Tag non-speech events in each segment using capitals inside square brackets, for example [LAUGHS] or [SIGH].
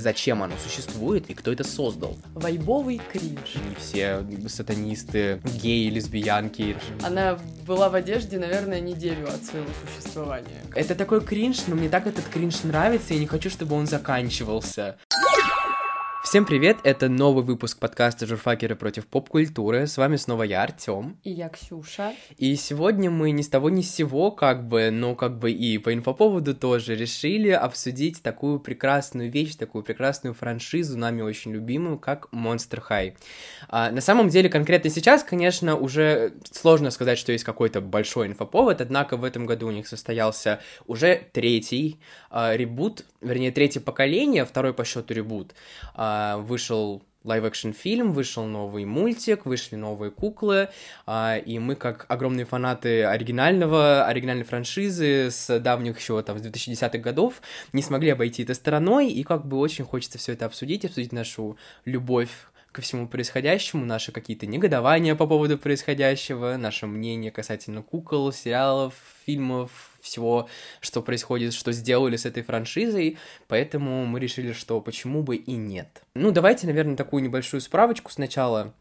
зачем оно существует и кто это создал. Вайбовый кринж. Не все сатанисты, геи, лесбиянки. Она была в одежде, наверное, неделю от своего существования. Это такой кринж, но мне так этот кринж нравится, я не хочу, чтобы он заканчивался. Всем привет, это новый выпуск подкаста «Журфакеры против поп-культуры». С вами снова я, Артём. И я, Ксюша. И сегодня мы ни с того ни с сего, как бы, но как бы и по инфоповоду тоже решили обсудить такую прекрасную вещь, такую прекрасную франшизу, нами очень любимую, как Monster High. А, на самом деле, конкретно сейчас, конечно, уже сложно сказать, что есть какой-то большой инфоповод, однако в этом году у них состоялся уже третий а, ребут, вернее, третье поколение, второй по счету ребут. А, вышел live-action фильм, вышел новый мультик, вышли новые куклы, а, и мы, как огромные фанаты оригинального, оригинальной франшизы с давних еще там с 2010-х годов, не смогли обойти это стороной, и как бы очень хочется все это обсудить, обсудить нашу любовь ко всему происходящему, наши какие-то негодования по поводу происходящего, наше мнение касательно кукол, сериалов, фильмов, всего, что происходит, что сделали с этой франшизой, поэтому мы решили, что почему бы и нет. Ну, давайте, наверное, такую небольшую справочку сначала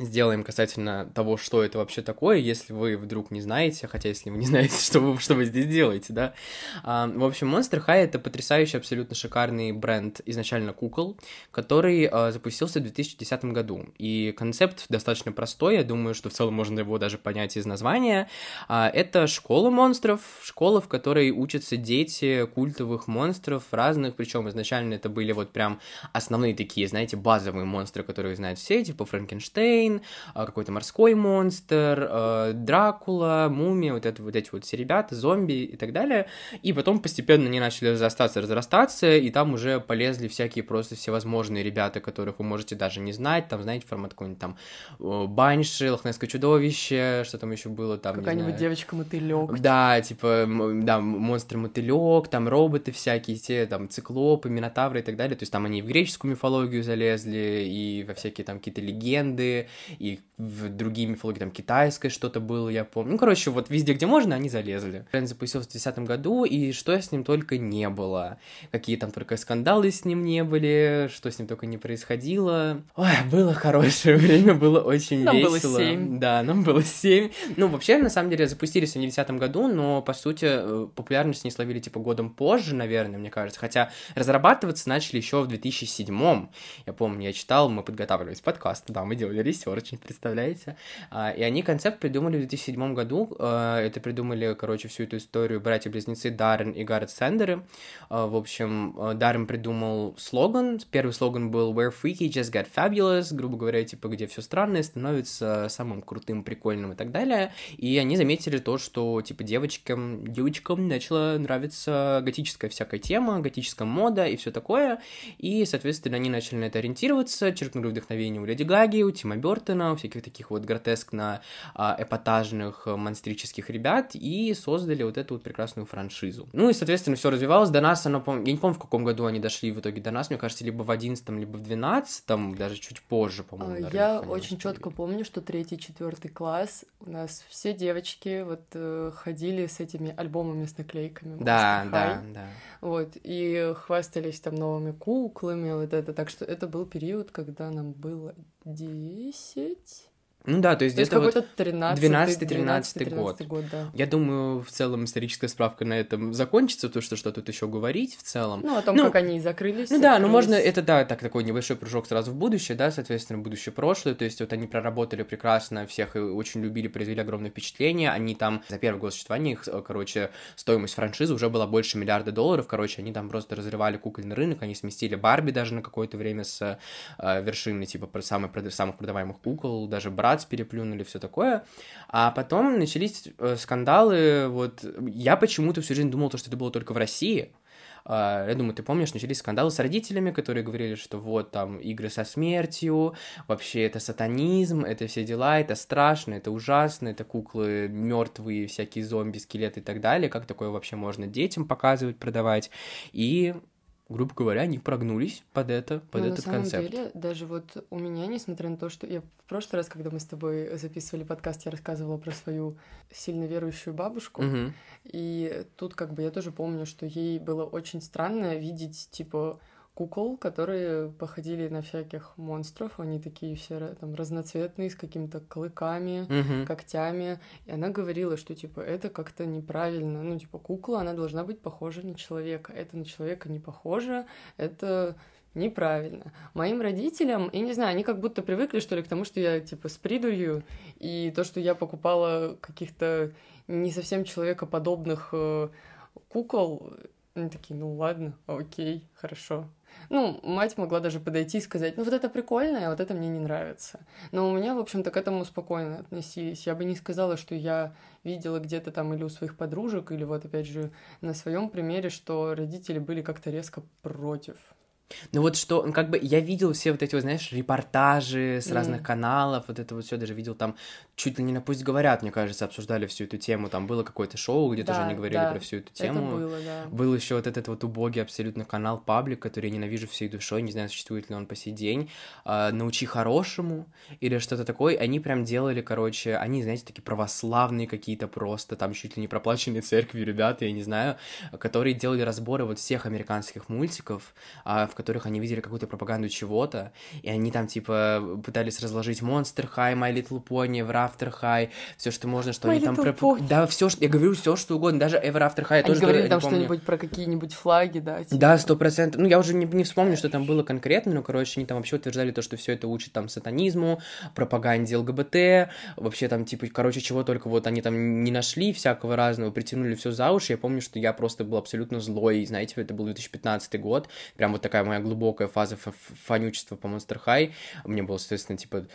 сделаем касательно того, что это вообще такое, если вы вдруг не знаете, хотя если вы не [LAUGHS] знаете, что вы, что вы здесь делаете, да. А, в общем, Monster High — это потрясающий, абсолютно шикарный бренд изначально кукол, который а, запустился в 2010 году. И концепт достаточно простой, я думаю, что в целом можно его даже понять из названия. А, это школа монстров, школа, в которой учатся дети культовых монстров разных, причем изначально это были вот прям основные такие, знаете, базовые монстры, которые знают все, типа Франкенштейн, Франкенштейн, а, какой-то морской монстр, а, Дракула, Мумия, вот, это, вот эти вот все ребята, зомби и так далее. И потом постепенно они начали разрастаться, разрастаться, и там уже полезли всякие просто всевозможные ребята, которых вы можете даже не знать, там, знаете, формат какой-нибудь там Банши, Лохнесское чудовище, что там еще было там, Какая-нибудь девочка-мотылек. Да, типа, да, монстр-мотылек, там роботы всякие, те, там, циклопы, минотавры и так далее. То есть там они и в греческую мифологию залезли, и во всякие там какие-то легенды, и в другие мифологии, там, китайское что-то было, я помню. Ну, короче, вот везде, где можно, они залезли. Бренд запустился в 2010 году, и что с ним только не было. Какие там только скандалы с ним не были, что с ним только не происходило. Ой, было хорошее [LAUGHS] время, было очень нам весело. Нам было 7. Да, нам было 7. Ну, вообще, на самом деле, запустились они в 2010 году, но, по сути, э, популярность не словили, типа, годом позже, наверное, мне кажется. Хотя разрабатываться начали еще в 2007. Я помню, я читал, мы подготавливались к подкасту, да, мы делали research, представляете? А, и они концепт придумали в 2007 году. А, это придумали, короче, всю эту историю братья-близнецы Даррен и Гаррет Сендеры. А, в общем, Даррен придумал слоган. Первый слоган был «Where freaky just get fabulous», грубо говоря, типа, где все странное становится самым крутым, прикольным и так далее. И они заметили то, что, типа, девочкам, девочкам начала нравиться готическая всякая тема, готическая мода и все такое. И, соответственно, они начали на это ориентироваться, черкнули вдохновение у Леди Гаги, у Тима Бертона, всяких таких вот гротескно а, эпатажных э, монстрических ребят, и создали вот эту вот прекрасную франшизу. Ну и, соответственно, все развивалось. До нас оно, я не помню, в каком году они дошли в итоге до нас, мне кажется, либо в одиннадцатом, либо в двенадцатом, даже чуть позже, по-моему. А, я очень четко помню, что третий, четвертый класс у нас все девочки вот э, ходили с этими альбомами с наклейками. Да, да, да. Вот, и хвастались там новыми куклами, вот это, так что это был период, когда нам было 10 десять ну да, то есть где-то вот 12-13 год. год да. Я думаю, в целом историческая справка на этом закончится, то что что тут еще говорить в целом. Ну, о том, ну, как они закрылись. Ну да, ну можно, это да, так такой небольшой прыжок сразу в будущее, да, соответственно, будущее прошлое, то есть вот они проработали прекрасно, всех очень любили, произвели огромное впечатление, они там за первый год существования их, короче, стоимость франшизы уже была больше миллиарда долларов, короче, они там просто разрывали кукольный рынок, они сместили Барби даже на какое-то время с э, вершины, типа, самых, самых продаваемых кукол, даже брат Братц переплюнули, все такое. А потом начались э, скандалы, вот, я почему-то всю жизнь думал, что это было только в России, а, я думаю, ты помнишь, начались скандалы с родителями, которые говорили, что вот там игры со смертью, вообще это сатанизм, это все дела, это страшно, это ужасно, это куклы мертвые, всякие зомби, скелеты и так далее, как такое вообще можно детям показывать, продавать. И грубо говоря, они прогнулись под это, под Но этот на самом концепт. деле, даже вот у меня, несмотря на то, что я в прошлый раз, когда мы с тобой записывали подкаст, я рассказывала про свою сильно верующую бабушку, Угу. и тут как бы я тоже помню, что ей было очень странно видеть, типа, кукол, которые походили на всяких монстров. Они такие все там разноцветные, с какими-то клыками, Мгм. когтями. И она говорила, что типа это как-то неправильно. Ну, типа, кукла, она должна быть похожа на человека. Это на человека не похоже, это неправильно. Моим родителям, я не знаю, они как будто привыкли, что ли, к тому, что я, типа, с придурью, и то, что я покупала каких-то не совсем человекоподобных э, кукол, они такие, ну ладно, окей, хорошо. Ну, мать могла даже подойти и сказать, ну вот это прикольно, а вот это мне не нравится. Но у меня, в общем-то, к этому спокойно относились. Я бы не сказала, что я видела где-то там или у своих подружек, или вот опять же на своем примере, что родители были как-то резко против. Ну вот что, ну, как бы я видел все вот эти, вот, знаешь, репортажи с разных каналов, вот это вот все даже видел там, чуть ли не на «Пусть говорят», мне кажется, обсуждали всю эту тему, там было какое-то шоу, где тоже Да, они говорили да, про всю эту Это тему. было, да. Был еще вот этот вот убогий абсолютно канал Паблик, который я ненавижу всей душой, не знаю, существует ли он по сей день. А, Научи хорошему или что-то такое. Они прям делали, короче, они, знаете, такие православные какие-то просто, там чуть ли не проплаченные церкви ребята, я не знаю, которые делали разборы вот всех американских мультиков, а, в которых они видели какую-то пропаганду чего-то, и они там типа пытались разложить Monster High, My Little Pony, Ever After High, все, что можно, что My они там... Pony. Да, все, что... Я говорю все, что угодно, даже Ever After High Они тоже говорили там что-нибудь про какие-нибудь флаги, да? типа. Да, сто процентов. Ну, я уже не, не вспомню, что там было конкретно, но, короче, они там вообще утверждали то, что все это учит там сатанизму, пропаганде ЛГБТ, вообще там, типа, короче, чего только вот они там не нашли, всякого разного, притянули все за уши. Я помню, что я просто был абсолютно злой, знаете, это был 2015 год, прям вот такая моя глубокая фаза фанючества по Monster High. Мне было, соответственно, типа,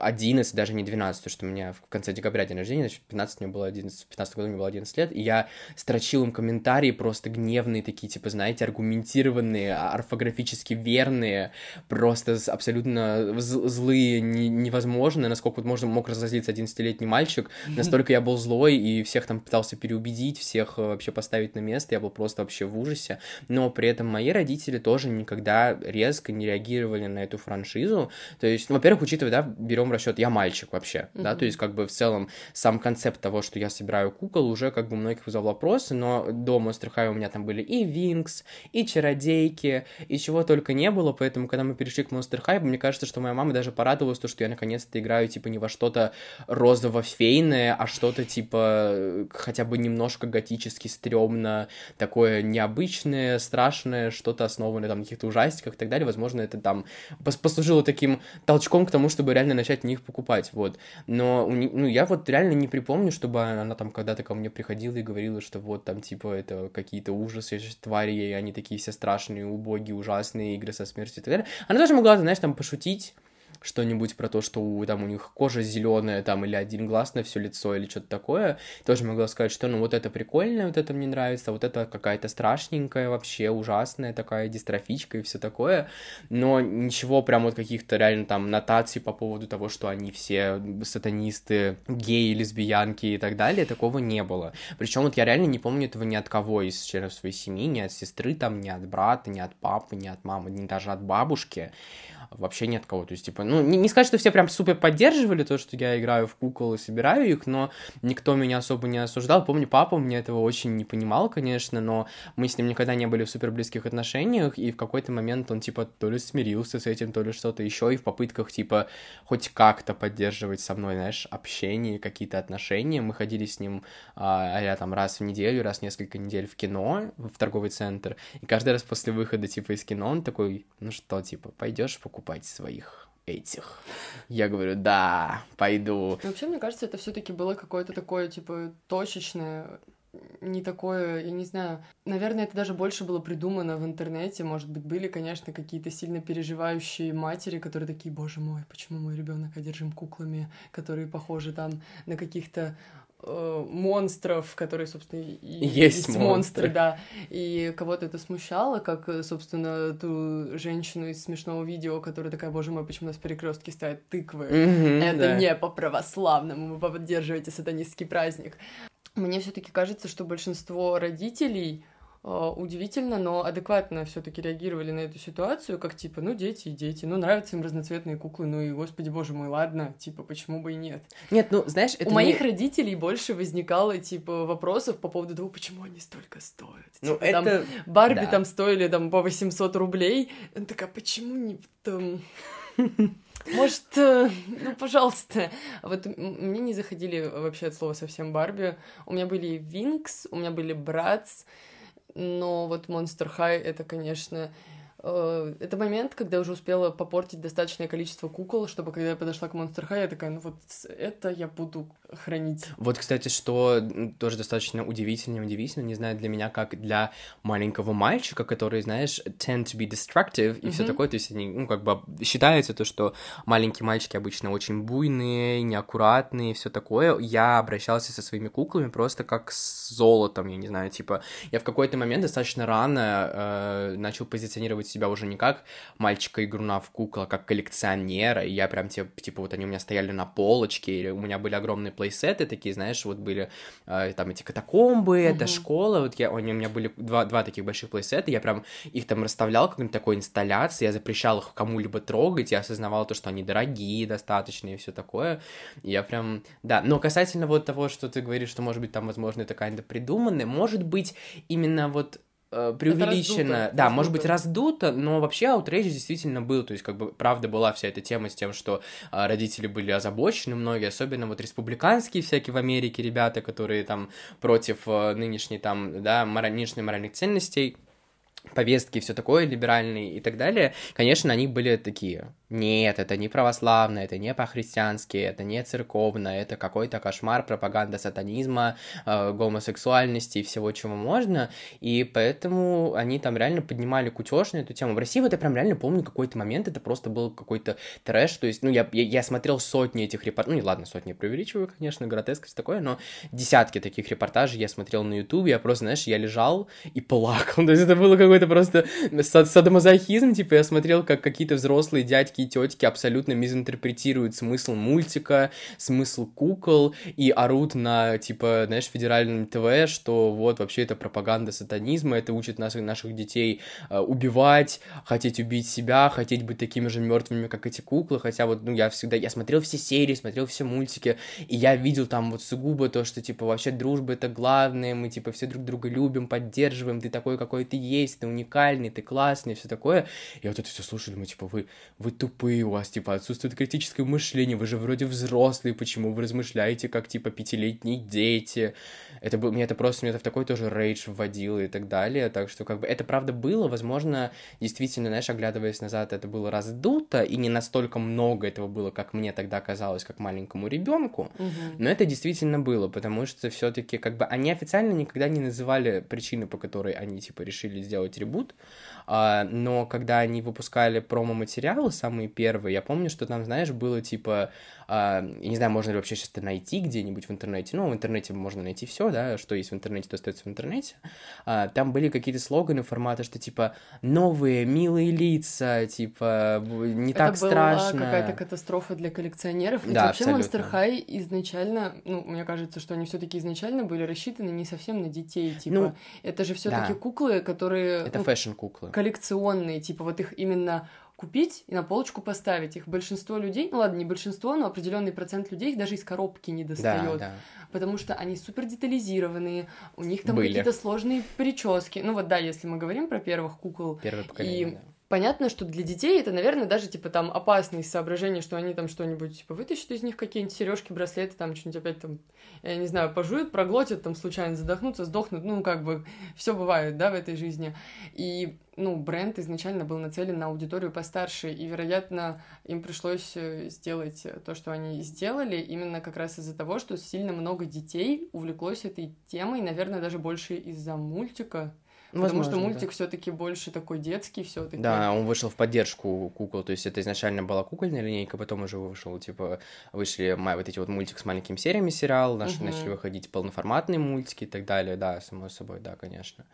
11, даже не 12, потому что у меня в конце декабря день рождения, значит, 15 мне было 11, в 15 году мне было 11 лет, и я строчил им комментарии просто гневные такие, типа, знаете, аргументированные, а- орфографически верные, просто абсолютно злые, не- невозможно, насколько вот можно мог разозлиться 11-летний мальчик, настолько я был злой и всех там пытался переубедить, всех э, вообще поставить на место, я был просто вообще в ужасе, но при этом мои родители тоже никогда резко не реагировали на эту франшизу, то есть, ну, во-первых, учитывая, да, берем в расчет, я мальчик вообще, да, Мгм. то есть как бы в целом сам концепт того, что я собираю кукол, уже как бы у многих вызвал вопросы, но до Monster High у меня там были и Винкс, и Чародейки, и чего только не было, поэтому, когда мы перешли к Monster High, мне кажется, что моя мама даже порадовалась, то, что я наконец-то играю, типа, не во что-то розово-фейное, а что-то, типа, хотя бы немножко готически стрёмно, такое необычное, страшное, что-то основанное там на каких-то ужастиках и так далее, возможно, это там пос- послужило таким толчком к тому, чтобы реально начать на них покупать, вот. Но у не- ну, я вот реально не припомню, чтобы она там когда-то ко мне приходила и говорила, что вот там, типа, это какие-то ужасы, твари, и они такие все страшные, убогие, ужасные, игры со смертью и так далее. Она даже могла, знаешь, там пошутить, что-нибудь про то, что у, там у них кожа зеленая, там, или один глаз на все лицо, или что-то такое, тоже могла сказать, что, ну, вот это прикольно, вот это мне нравится, вот это какая-то страшненькая, вообще ужасная такая дистрофичка и все такое, но ничего прям вот каких-то реально там нотаций по поводу того, что они все сатанисты, геи, лесбиянки и так далее, такого не было. Причем вот я реально не помню этого ни от кого из членов своей семьи, ни от сестры там, ни от брата, ни от папы, ни от мамы, ни даже от бабушки вообще ни от кого. То есть, типа, ну, не, не сказать, что все прям супер поддерживали то, что я играю в кукол и собираю их, но никто меня особо не осуждал. Помню, папа мне этого очень не понимал, конечно, но мы с ним никогда не были в супер близких отношениях, и в какой-то момент он, типа, то ли смирился с этим, то ли что-то еще, и в попытках, типа, хоть как-то поддерживать со мной, знаешь, общение, какие-то отношения. Мы ходили с ним а, а там раз в неделю, раз в несколько недель в кино, в торговый центр, и каждый раз после выхода, типа, из кино он такой, ну что, типа, пойдешь покупать своих этих? Я говорю, да, пойду. И вообще, мне кажется, это все-таки было какое-то такое, типа, точечное, не такое, я не знаю, наверное, это даже больше было придумано в интернете, может быть, были, конечно, какие-то сильно переживающие матери, которые такие, боже мой, почему мой ребенок одержим куклами, которые похожи там на каких-то э, монстров, которые, собственно, и Есть монстры. монстры, да. И кого-то это смущало, как, э, собственно, ту женщину из смешного видео, которая такая, боже мой, почему у нас в перекрестке стоят тыквы. Мгм, Это да. не по-православному, вы поддерживаете сатанистский праздник. Мне все-таки кажется, что большинство родителей удивительно, но адекватно все-таки реагировали на эту ситуацию, как типа, ну, дети и дети, ну, нравятся им разноцветные куклы, ну и, господи боже мой, ладно, типа, почему бы и нет. Нет, ну, знаешь, это У не- моих родителей больше возникало, типа, вопросов по поводу того, почему они столько стоят. Ну, Типа, там это... Барби да. там стоили там по 800 рублей. Она такая, почему не в том... [LAUGHS] Может, э, ну, пожалуйста. Вот мне не заходили вообще от слова совсем Барби. У меня были Винкс, у меня были Братс, но вот Monster High это, конечно, это момент, когда я уже успела попортить достаточное количество кукол, чтобы когда я подошла к Monster High, я такая, ну вот это я буду хранить. Вот, кстати, что тоже достаточно удивительно, удивительно, не знаю, для меня, как для маленького мальчика, который, знаешь, tend to be destructive и все Мгм. такое, то есть они, ну, как бы считается то, что маленькие мальчики обычно очень буйные, неаккуратные, все такое. Я обращался со своими куклами просто как с золотом, я не знаю, типа, я в какой-то момент достаточно рано э, начал позиционировать себя уже не как мальчика-игруна в кукла, как коллекционера, и я прям, типа, типа, вот они у меня стояли на полочке, или у меня были огромные плейсеты такие, знаешь, вот были э, там эти катакомбы, это Мгм. школа, вот я, они, у меня были два, два таких больших плейсета, я прям их там расставлял как такой инсталляции, я запрещал их кому-либо трогать, я осознавал то, что они дорогие достаточно и все такое, я прям, да, но касательно вот того, что ты говоришь, что, может быть, там, возможно, это kind придуманное, может быть, именно вот преувеличено, раздуто, да, может быть, раздуто. раздуто, но вообще outrage действительно был, то есть, как бы, правда была вся эта тема с тем, что а, родители были озабочены, многие, особенно вот республиканские всякие в Америке ребята, которые там против э, нынешней там, да, мора- нынешней моральных ценностей, повестки, все такое, либеральные и так далее, конечно, они были такие, нет, это не православно, это не по-христиански, это не церковно, это какой-то кошмар, пропаганда сатанизма, э, гомосексуальности и всего, чего можно, и поэтому они там реально поднимали кутеж на эту тему. В России вот я прям реально помню какой-то момент, это просто был какой-то трэш, то есть, ну, я, я, я смотрел сотни этих репортажей, ну, не, ладно, сотни преувеличиваю, конечно, гротеск и всё такое, но десятки таких репортажей я смотрел на ютубе, я просто, знаешь, я лежал и плакал, [LAUGHS] то есть это было какой-то просто сад- садомазохизм, типа я смотрел, как какие-то взрослые дядьки и тетки абсолютно мизинтерпретируют смысл мультика, смысл кукол и орут на, типа, знаешь, федеральном ТВ, что вот вообще это пропаганда сатанизма, это учит нас, наших детей э, убивать, хотеть убить себя, хотеть быть такими же мертвыми, как эти куклы, хотя вот, ну, я всегда, я смотрел все серии, смотрел все мультики, и я видел там вот сугубо то, что, типа, вообще дружба это главное, мы, типа, все друг друга любим, поддерживаем, ты такой, какой ты есть, ты уникальный, ты классный, все такое. И вот это все слушали, мы, типа, вы, вы тупые, у вас, типа, отсутствует критическое мышление, вы же вроде взрослые, почему вы размышляете, как, типа, пятилетние дети? Это был, мне это просто, мне это в такой тоже рейдж вводило и так далее, так что, как бы, это правда было, возможно, действительно, знаешь, оглядываясь назад, это было раздуто, и не настолько много этого было, как мне тогда казалось, как маленькому ребенку, Мгм. но это действительно было, потому что все-таки, как бы, они официально никогда не называли причины, по которой они, типа, решили сделать ребут, а, но когда они выпускали промо-материалы, самые первые, я помню, что там, знаешь, было, типа, я не знаю, можно ли вообще сейчас это найти где-нибудь в интернете, ну, в интернете можно найти все, да, что есть в интернете, то остается в интернете, А, там были какие-то слоганы формата, что, типа, новые, милые лица, типа, не так это была страшно. какая-то катастрофа для коллекционеров. Ведь Да, вообще абсолютно. Monster High изначально, ну, мне кажется, что они все-таки изначально были рассчитаны не совсем на детей. Типа, Ну, это же все-таки да. куклы, которые Это ну, fashion-куклы. коллекционные, типа вот их именно купить и на полочку поставить. Их большинство людей, ну ладно, не большинство, но определенный процент людей их даже из коробки не Да, достает. да. Потому что они супер детализированные, у них там какие-то сложные прически. Ну вот да, если мы говорим про первых кукол, Первое поколение, И- да. Понятно, что для детей это, наверное, даже типа там опасно из соображения, что они там что-нибудь типа вытащат из них какие-нибудь сережки, браслеты, там что-нибудь опять там, я не знаю, пожуют, проглотят, там случайно задохнутся, сдохнут, ну как бы все бывает, да, в этой жизни. И ну, бренд изначально был нацелен на аудиторию постарше, и, вероятно, им пришлось э, сделать э, то, что они сделали, именно как раз из-за того, что сильно много детей увлеклось этой темой, наверное, даже больше из-за мультика, потому что Возможно, да. мультик все-таки больше такой детский, все-таки. Да, он вышел в поддержку кукол, то есть это изначально была кукольная линейка, потом уже вышел, типа, вышли вот эти вот мультик с маленькими сериями сериал, наши Мгм. начали выходить полноформатные мультики и так далее, да, само собой, да, конечно.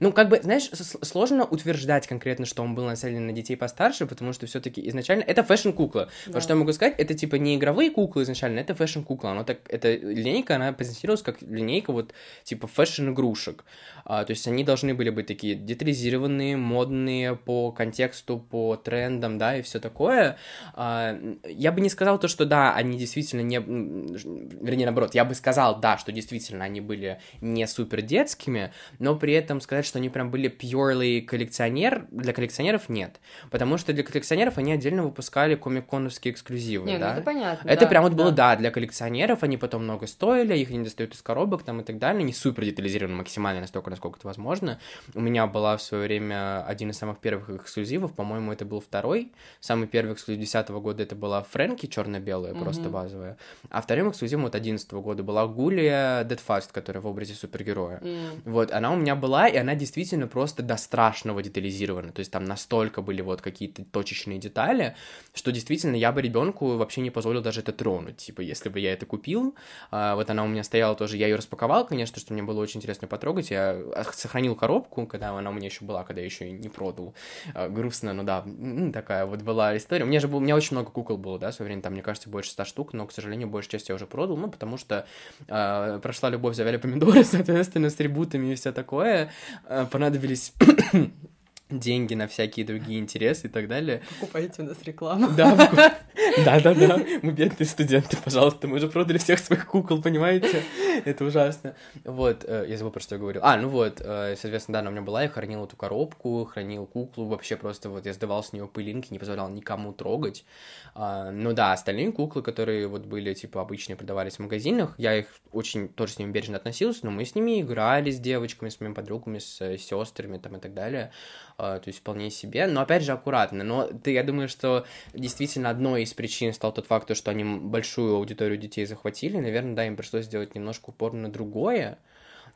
Ну, как бы, знаешь, сложно утверждать конкретно, что он был нацелен на детей постарше, потому что все таки изначально это fashion-кукла. Да. Вот что я могу сказать, это, типа, не игровые куклы изначально, это fashion-кукла, оно так, эта линейка, она позиционировалась как линейка вот, типа, fashion-игрушек, А, то есть они должны были быть такие детализированные, модные по контексту, по трендам, да, и все такое. А, я бы не сказал то, что да, они действительно не... Вернее, наоборот, я бы сказал, да, что действительно они были не супер детскими, но при этом сказать, что они прям были purely коллекционер, для коллекционеров нет. Потому что для коллекционеров они отдельно выпускали комик-коновские эксклюзивы, Не, ну да. это понятно. Это да, прям вот да. было, да, для коллекционеров, они потом много стоили, их не достают из коробок там и так далее, не супер детализированы максимально настолько, насколько это возможно. У меня была в свое время один из самых первых эксклюзивов, по-моему, это был второй. Самый первый эксклюзив 10 года это была Фрэнки черно-белая, Мгм. просто базовая. А вторым эксклюзивом вот 11 года была Гулия Deadfast, которая в образе супергероя. М. Вот, она у меня была, и она действительно просто до страшного детализирована. То есть там настолько были вот какие-то точечные детали, что действительно я бы ребенку вообще не позволил даже это тронуть. Типа, если бы я это купил, а, вот она у меня стояла тоже, я ее распаковал, конечно, что мне было очень интересно потрогать. Я а, сохранил коробку, когда она у меня еще была, когда я еще не продал. А, Грустно, но да, такая вот была история. У меня же был, у меня очень много кукол было, да, в свое время, там, мне кажется, больше ста штук, но, к сожалению, большую часть я уже продал, ну, потому что а, прошла любовь, завяли помидоры, [LAUGHS] соответственно, с ребутами и все такое. А, понадобились деньги на всякие другие интересы и так далее. Покупайте у нас рекламу. Да, [LAUGHS] да, да, да. Мы бедные студенты, пожалуйста. Мы же продали всех своих кукол, понимаете? Это ужасно. Вот, э, я забыл, про что я говорил. А, ну вот, э, соответственно, да, она у меня была, я хранил эту коробку, хранил куклу, вообще просто вот я сдавал с нее пылинки, не позволял никому трогать. А, Ну да, остальные куклы, которые вот были, типа, обычные, продавались в магазинах, я их очень тоже с ними бережно относился, но мы с ними играли, с девочками, с моими подругами, с сестрами там и так далее. А, То есть вполне себе, но опять же аккуратно. Но ты, я думаю, что действительно одной из причин стал тот факт, то, что они большую аудиторию детей захватили. Наверное, да, им пришлось сделать немножко упор на другое.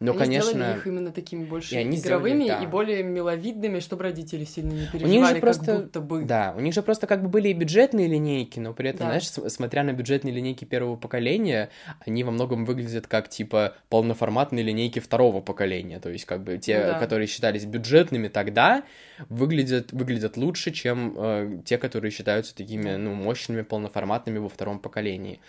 Но, они конечно... сделали их именно такими больше И они сделали, игровыми да. и более миловидными, чтобы родители сильно не У переживали, них же просто, как будто бы. да, у них же просто как бы были и бюджетные линейки, но при этом, Да. знаешь, смотря на бюджетные линейки первого поколения, они во многом выглядят как типа полноформатные линейки второго поколения, то есть как бы те, Ну да. которые считались бюджетными тогда, выглядят выглядят лучше, чем э, те, которые считаются такими, ну, мощными полноформатными во втором поколении.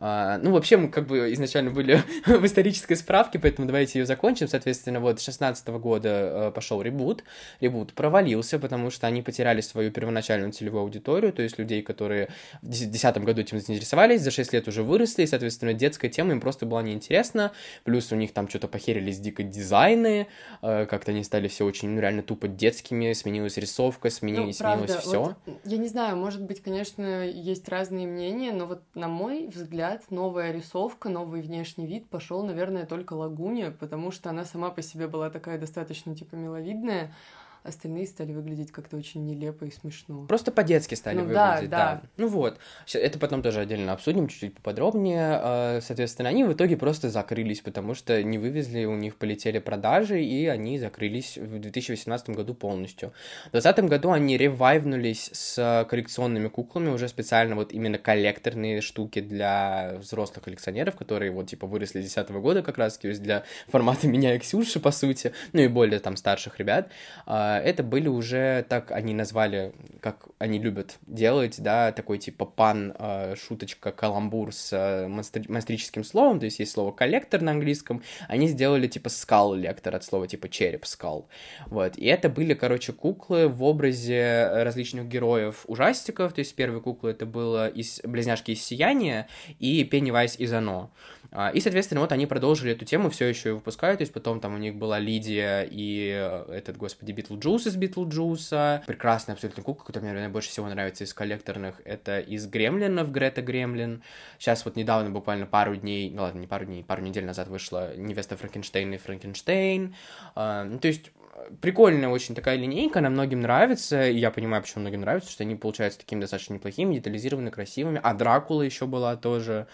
А, ну, вообще, мы как бы изначально были [LAUGHS] в исторической справке, поэтому давайте ее закончим. Соответственно, вот с 16 года э, пошел ребут. Ребут провалился, потому что они потеряли свою первоначальную целевую аудиторию, то есть людей, которые в 2010 году этим заинтересовались, за 6 лет уже выросли, и, соответственно, детская тема им просто была неинтересна. Плюс у них там что-то похерились дико дизайны, э, как-то они стали все очень, ну, реально тупо детскими, сменилась рисовка, смени... Ну, сменилось все. вот, я не знаю, может быть, конечно, есть разные мнения, но вот на мой взгляд, новая рисовка, новый внешний вид пошел, наверное, только Лагуне, потому что она сама по себе была такая достаточно, типа, миловидная, остальные стали выглядеть как-то очень нелепо и смешно. Просто по-детски стали Ну да, выглядеть, да. да. Ну вот, это потом тоже отдельно обсудим, чуть-чуть поподробнее. Э, Соответственно, они в итоге просто закрылись, потому что не вывезли, у них полетели продажи, и они закрылись в 2018 году полностью. В 2020 году они ревайвнулись с коллекционными куклами, уже специально вот именно коллекторные штуки для взрослых коллекционеров, которые вот типа выросли с 2010 года как раз, то есть для формата меня и Ксюши, по сути, ну и более там старших ребят. А, Это были уже, так они назвали, как они любят делать, да, такой типа pun, а, шуточка, каламбур с а, монстри- монстрическим словом, то есть есть слово коллектор на английском, они сделали типа Skullector от слова типа череп skull. Вот, и это были, короче, куклы в образе различных героев ужастиков, то есть первые куклы это было из близняшки из Сияния и Пеннивайз из Оно. А, И, соответственно, вот они продолжили эту тему, все еще выпускают, то есть потом там у них была Лидия и э, этот, господи, Битлджус из Битлджуса, прекрасная абсолютно кукла, которая мне, наверное, больше всего нравится из коллекторных, это из Гремлинов, Грета Гремлин. Сейчас вот недавно, буквально пару дней, ну ладно, не пару дней, пару недель назад вышла невеста Франкенштейна и Франкенштейн. А, Ну, то есть прикольная очень такая линейка, она многим нравится, и я понимаю, почему многим нравится, что они получаются такими достаточно неплохими, детализированными, красивыми, а Дракула еще была тоже.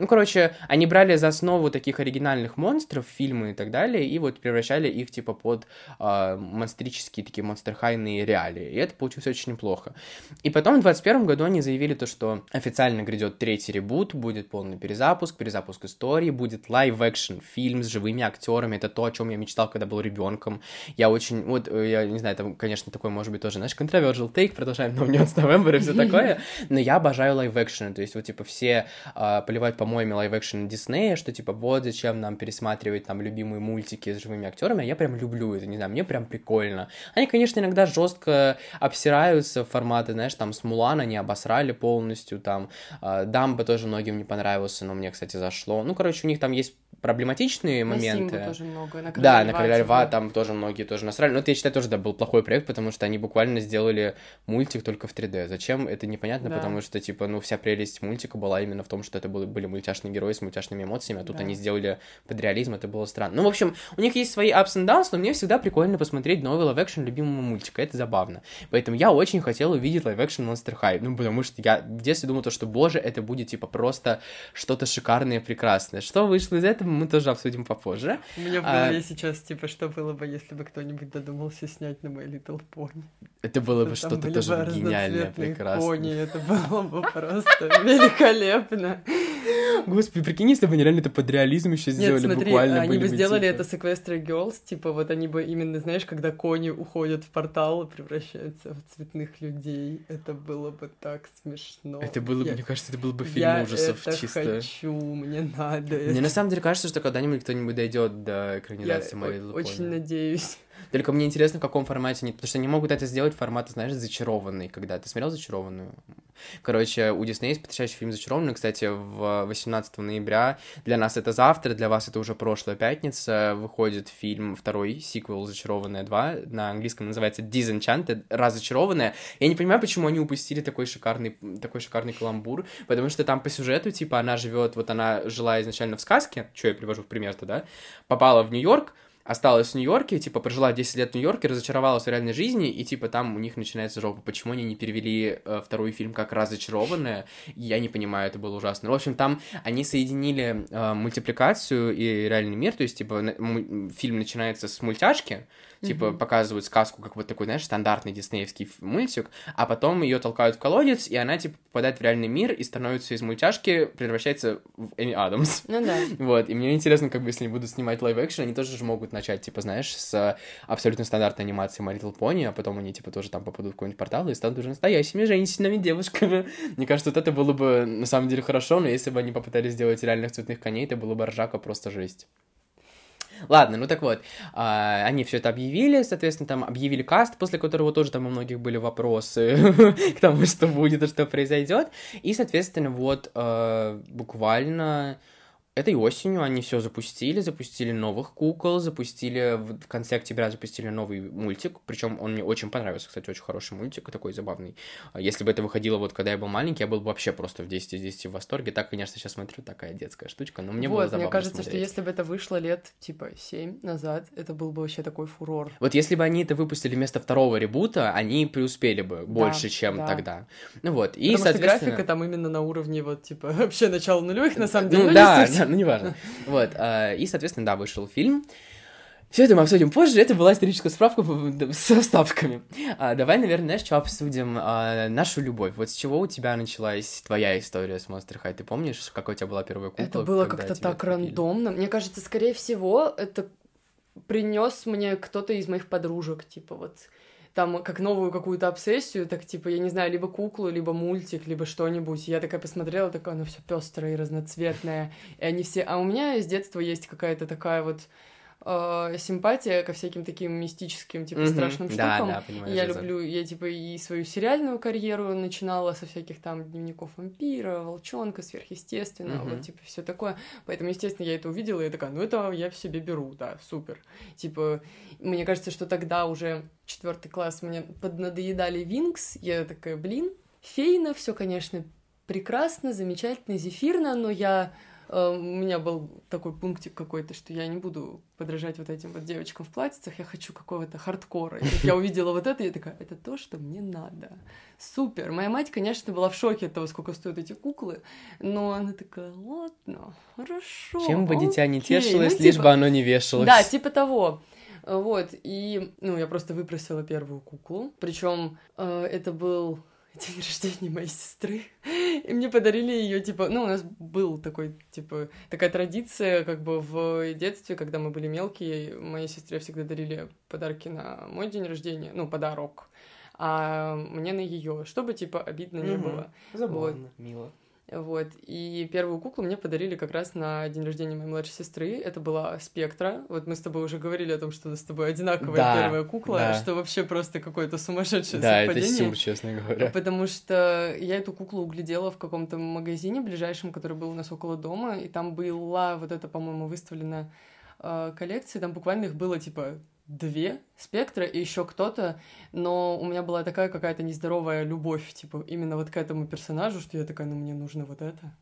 Ну, короче, они брали за основу таких оригинальных монстров, фильмы и так далее, и вот превращали их, типа, под а, монстрические такие монстерхайные реалии, и это получилось очень неплохо. И потом в 21 году они заявили то, что официально грядет третий ребут, будет полный перезапуск, перезапуск истории, будет лайв-экшн фильм с живыми актерами, это то, о чем я мечтал, когда был ребенком. Я очень, вот, э, я не знаю, там, конечно, такой может быть тоже, знаешь, controversial take, продолжаем No Nuance November и все такое, но я обожаю лайв-экшены, то есть вот, типа, все а, поливают помоями помоями лайв-экшена Диснея, что, типа, вот зачем нам пересматривать там любимые мультики с живыми актерами, а я прям люблю это, не знаю, мне прям прикольно. Они, конечно, иногда жестко обсираются в форматы, знаешь, там, с Мулана не обосрали полностью, там, э, Дамбо тоже многим не понравился, но мне, кстати, зашло. Ну, короче, у них там есть проблематичные на моменты. Симбу тоже много, на да, на Короля Льва типа. там тоже многие тоже насрали. Но это, я считаю, тоже, да, был плохой проект, потому что они буквально сделали мультик только в 3D. Зачем? Это непонятно, да. потому что, типа, ну, вся прелесть мультика была именно в том, что это были, были мультяшные герои с мультяшными эмоциями, а тут да. они сделали под реализм, это было странно. Ну, в общем, у них есть свои ups and downs, но мне всегда прикольно посмотреть новый лайв-экшен любимого мультика, это забавно. Поэтому я очень хотел увидеть лайв-экшен Monster High, ну, потому что я в детстве думал, то, что, боже, это будет, типа, просто что-то шикарное, прекрасное. Что вышло из этого, мы тоже обсудим попозже. У меня в голове а... сейчас, типа, что было бы, если бы кто-нибудь додумался снять на My Little Pony. Это было бы что-то тоже гениальное, прекрасное. Пони, это было бы [LAUGHS] просто великолепно. Господи, прикинь, если бы они реально это под реализм еще сделали Нет, смотри, буквально. они бы сделали типа... это с Equestria Girls, типа вот они бы именно, знаешь, когда кони уходят в портал и превращаются в цветных людей, это было бы так смешно. Это было бы, мне кажется, это был бы фильм я ужасов это чисто. хочу, мне надо. Мне это... на самом деле кажется, что когда-нибудь кто-нибудь дойдет до экранизации я My Little очень надеюсь. Только мне интересно, в каком формате они... Потому что они могут это сделать в формате, знаешь, зачарованный. Когда ты смотрел зачарованную? Короче, у Диснея есть потрясающий фильм «Зачарованный». Кстати, в 18 ноября. Для нас это завтра, для вас это уже прошлая пятница. Выходит фильм, второй сиквел «Зачарованная 2». На английском называется «Disenchanted», «Разочарованная». Я не понимаю, почему они упустили такой шикарный, такой шикарный каламбур, потому что там по сюжету, типа, она живет, вот она жила изначально в сказке, что я привожу в пример-то, да, попала в Нью-Йорк, осталась в Нью-Йорке, типа, прожила 10 лет в Нью-Йорке, разочаровалась в реальной жизни, и, типа, там у них начинается жопа. Почему они не перевели э, второй фильм как «Разочарованная»? Я не понимаю, это было ужасно. В общем, там они соединили э, мультипликацию и реальный мир, то есть, типа, на, фильм начинается с мультяшки, типа mm-hmm. показывают сказку как вот такой, знаешь, стандартный диснеевский мультик, а потом ее толкают в колодец, и она типа попадает в реальный мир и становится из мультяшки, превращается в Эми Адамс. Ну да. [LAUGHS] Вот, и мне интересно, как бы, если они будут снимать лайв-экшен, они тоже же могут начать, типа, знаешь, с абсолютно стандартной анимации My Little Pony, а потом они, типа, тоже там попадут в какой-нибудь портал и станут уже настоящими женщинами, девушками. [LAUGHS] Мне кажется, вот это было бы на самом деле хорошо, но если бы они попытались сделать реальных цветных коней, это было бы ржака просто жесть. Ладно, ну так вот, а, они все это объявили, соответственно, там объявили каст, после которого тоже там у многих были вопросы [LAUGHS] к тому, что будет и что произойдет. И, соответственно, вот а, буквально этой осенью они все запустили, запустили новых кукол, запустили в конце октября запустили новый мультик, причем он мне очень понравился, кстати, очень хороший мультик, такой забавный. А если бы это выходило вот когда я был маленький, я был бы вообще просто в 10 из 10 в восторге. Так, конечно, сейчас смотрю, такая детская штучка, но мне вот, было забавно мне кажется, смотреть. что если бы это вышло лет, типа, 7 назад, это был бы вообще такой фурор. Вот если бы они это выпустили вместо второго ребута, они преуспели бы больше, да, чем да. тогда. Ну вот, и, Потому соответственно... графика там именно на уровне вот, типа, [LAUGHS] вообще начала нулевых, на самом деле. [LAUGHS] Ну, да, да, [LAUGHS] ну неважно. [LAUGHS] Вот, а, и, соответственно, да, вышел фильм. Все это мы обсудим позже. Это была историческая справка со вставками. А, давай, наверное, знаешь, что обсудим? А, нашу любовь. Вот с чего у тебя началась твоя история с Monster High? Ты помнишь, какая у тебя была первая кукла? Это было как-то так купили? рандомно. Мне кажется, скорее всего, это принес мне кто-то из моих подружек, типа вот там как новую какую-то обсессию, так типа, я не знаю, либо куклу, либо мультик, либо что-нибудь. Я такая посмотрела, такая, ну все пестрое и разноцветное. И они все... А у меня с детства есть какая-то такая вот э, симпатия ко всяким таким мистическим, типа, mm-hmm. страшным да, штукам. Да, понимаю, я люблю, я, типа, и свою сериальную карьеру начинала со всяких там дневников вампира, волчонка, сверхъестественного, mm-hmm. вот, типа, все такое. Поэтому, естественно, я это увидела, и я такая, ну, это я в себе беру, да, супер. Типа, мне кажется, что тогда уже четвертый класс мне поднадоедали Винкс, я такая, блин, фейно, все, конечно, прекрасно, замечательно, зефирно, но я у меня был такой пунктик какой-то, что я не буду подражать вот этим вот девочкам в платьицах, я хочу какого-то хардкора. И я увидела вот это, и я такая, это то, что мне надо. Супер. Моя мать, конечно, была в шоке от того, сколько стоят эти куклы, но она такая, ладно, хорошо. Чем бы окей. дитя не тешилось, ну, лишь типа... бы оно не вешалось. Да, типа того. Вот, и, ну, я просто выпросила первую куклу. Причем э, это был день рождения моей сестры, и мне подарили ее, типа, ну, у нас был такой, типа, такая традиция, как бы в детстве, когда мы были мелкие, моей сестре всегда дарили подарки на мой день рождения, ну, подарок, а мне на ее, чтобы, типа, обидно не было. Забавно, вот. мило. Вот. И первую куклу мне подарили как раз на день рождения моей младшей сестры. Это была Спектра. Вот мы с тобой уже говорили о том, что у нас с тобой одинаковая Да, первая кукла, да. что вообще просто какое-то сумасшедшее Да, это совпадение. сюр, честно говоря. Потому что я эту куклу углядела в каком-то магазине ближайшем, который был у нас около дома, и там была вот эта, по-моему, выставлена э, коллекция, там буквально их было типа две спектра и еще кто-то, но у меня была такая какая-то нездоровая любовь, типа, именно вот к этому персонажу, что я такая, ну мне нужно вот это.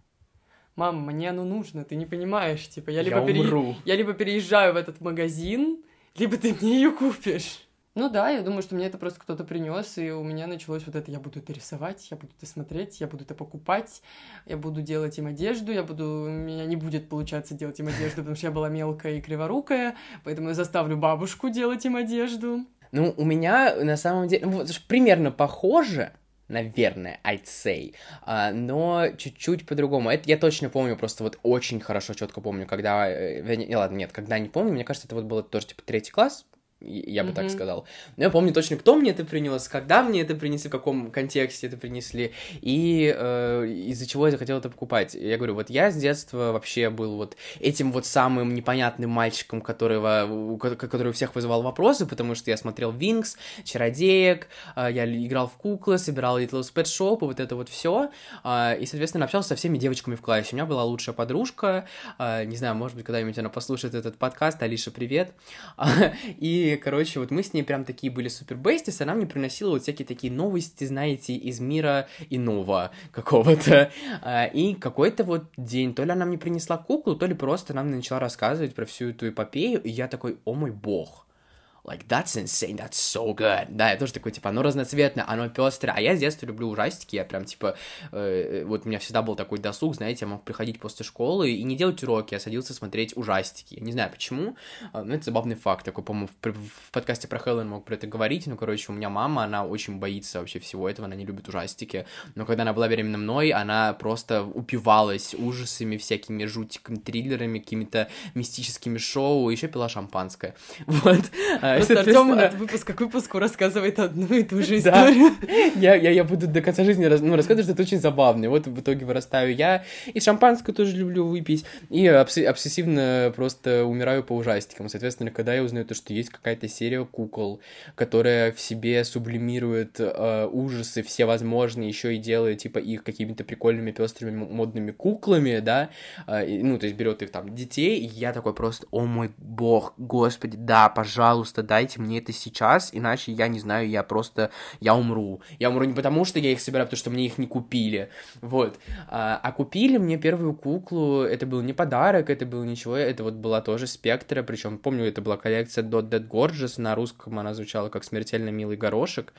Мам, мне оно нужно, ты не понимаешь, типа, я либо, пере- умру. я либо переезжаю в этот магазин, либо ты мне ее купишь. Ну да, я думаю, что мне это просто кто-то принес, и у меня началось вот это, я буду это рисовать, я буду это смотреть, я буду это покупать, я буду делать им одежду, я буду, у меня не будет получаться делать им одежду, потому что я была мелкая и криворукая, поэтому я заставлю бабушку делать им одежду. Ну, у меня на самом деле ну, вот, примерно похоже, наверное, I'd say, а, но чуть-чуть по-другому. Это я точно помню, просто вот очень хорошо, четко помню, когда... э, не, ладно, нет, когда не помню, мне кажется, это вот было тоже, типа, третий класс, я бы так Мгм. сказал. Но я помню точно, кто мне это принес, когда мне это принесли, в каком контексте это принесли, и э, из-за чего я захотел это покупать. Я говорю, вот я с детства вообще был вот этим вот самым непонятным мальчиком, которого, который у всех вызывал вопросы, потому что я смотрел Винкс, Чародеек, э, я играл в куклы, собирал Little Pet Shop, и вот это вот все, и, соответственно, общался со всеми девочками в классе. У меня была лучшая подружка, э, не знаю, может быть, когда-нибудь она послушает этот подкаст, Алиша, привет, [LAUGHS] и, короче, вот мы с ней прям такие были супер бестис, она мне приносила вот всякие такие новости, знаете, из мира иного какого-то. А, И какой-то вот день, то ли она мне принесла куклу, то ли просто нам начала рассказывать про всю эту эпопею, и я такой, о мой бог, Like, that's insane, that's so good. Да, я тоже такой, типа, оно разноцветное, оно пестрое. А я с детства люблю ужастики, я прям, типа, э, вот у меня всегда был такой досуг, знаете, я мог приходить после школы и не делать уроки, я садился смотреть ужастики. Я не знаю почему, а, но это забавный факт такой, по-моему, в, в подкасте про Хэллоуин мог про это говорить, ну, короче, у меня мама, она очень боится вообще всего этого, она не любит ужастики, но когда она была беременна мной, она просто упивалась ужасами, всякими жутиками, триллерами, какими-то мистическими шоу, еще пила шампанское. [LAUGHS] Вот. Просто Артем от выпуска к выпуску рассказывает одну и ту же [LAUGHS] Да. историю. я, я, я буду до конца жизни ну, рассказывать, что это очень забавно. Вот в итоге вырастаю я, и шампанское тоже люблю выпить, и обсе- обсессивно просто умираю по ужастикам. Соответственно, когда я узнаю то, что есть какая-то серия кукол, которая в себе сублимирует э, ужасы все возможные, еще и делает, типа, их какими-то прикольными, пестрыми, модными куклами, да, э, ну, то есть берет их там детей, и я такой просто, о мой бог, господи, да, пожалуйста, дайте мне это сейчас, иначе я не знаю, я просто, я умру. Я умру не потому, что я их собираю, потому что мне их не купили, вот. А, а купили мне первую куклу, это был не подарок, это было ничего, это вот была тоже Спектра, причем помню, это была коллекция Dot Dead Gorgeous, на русском она звучала как «Смертельно милый горошек»,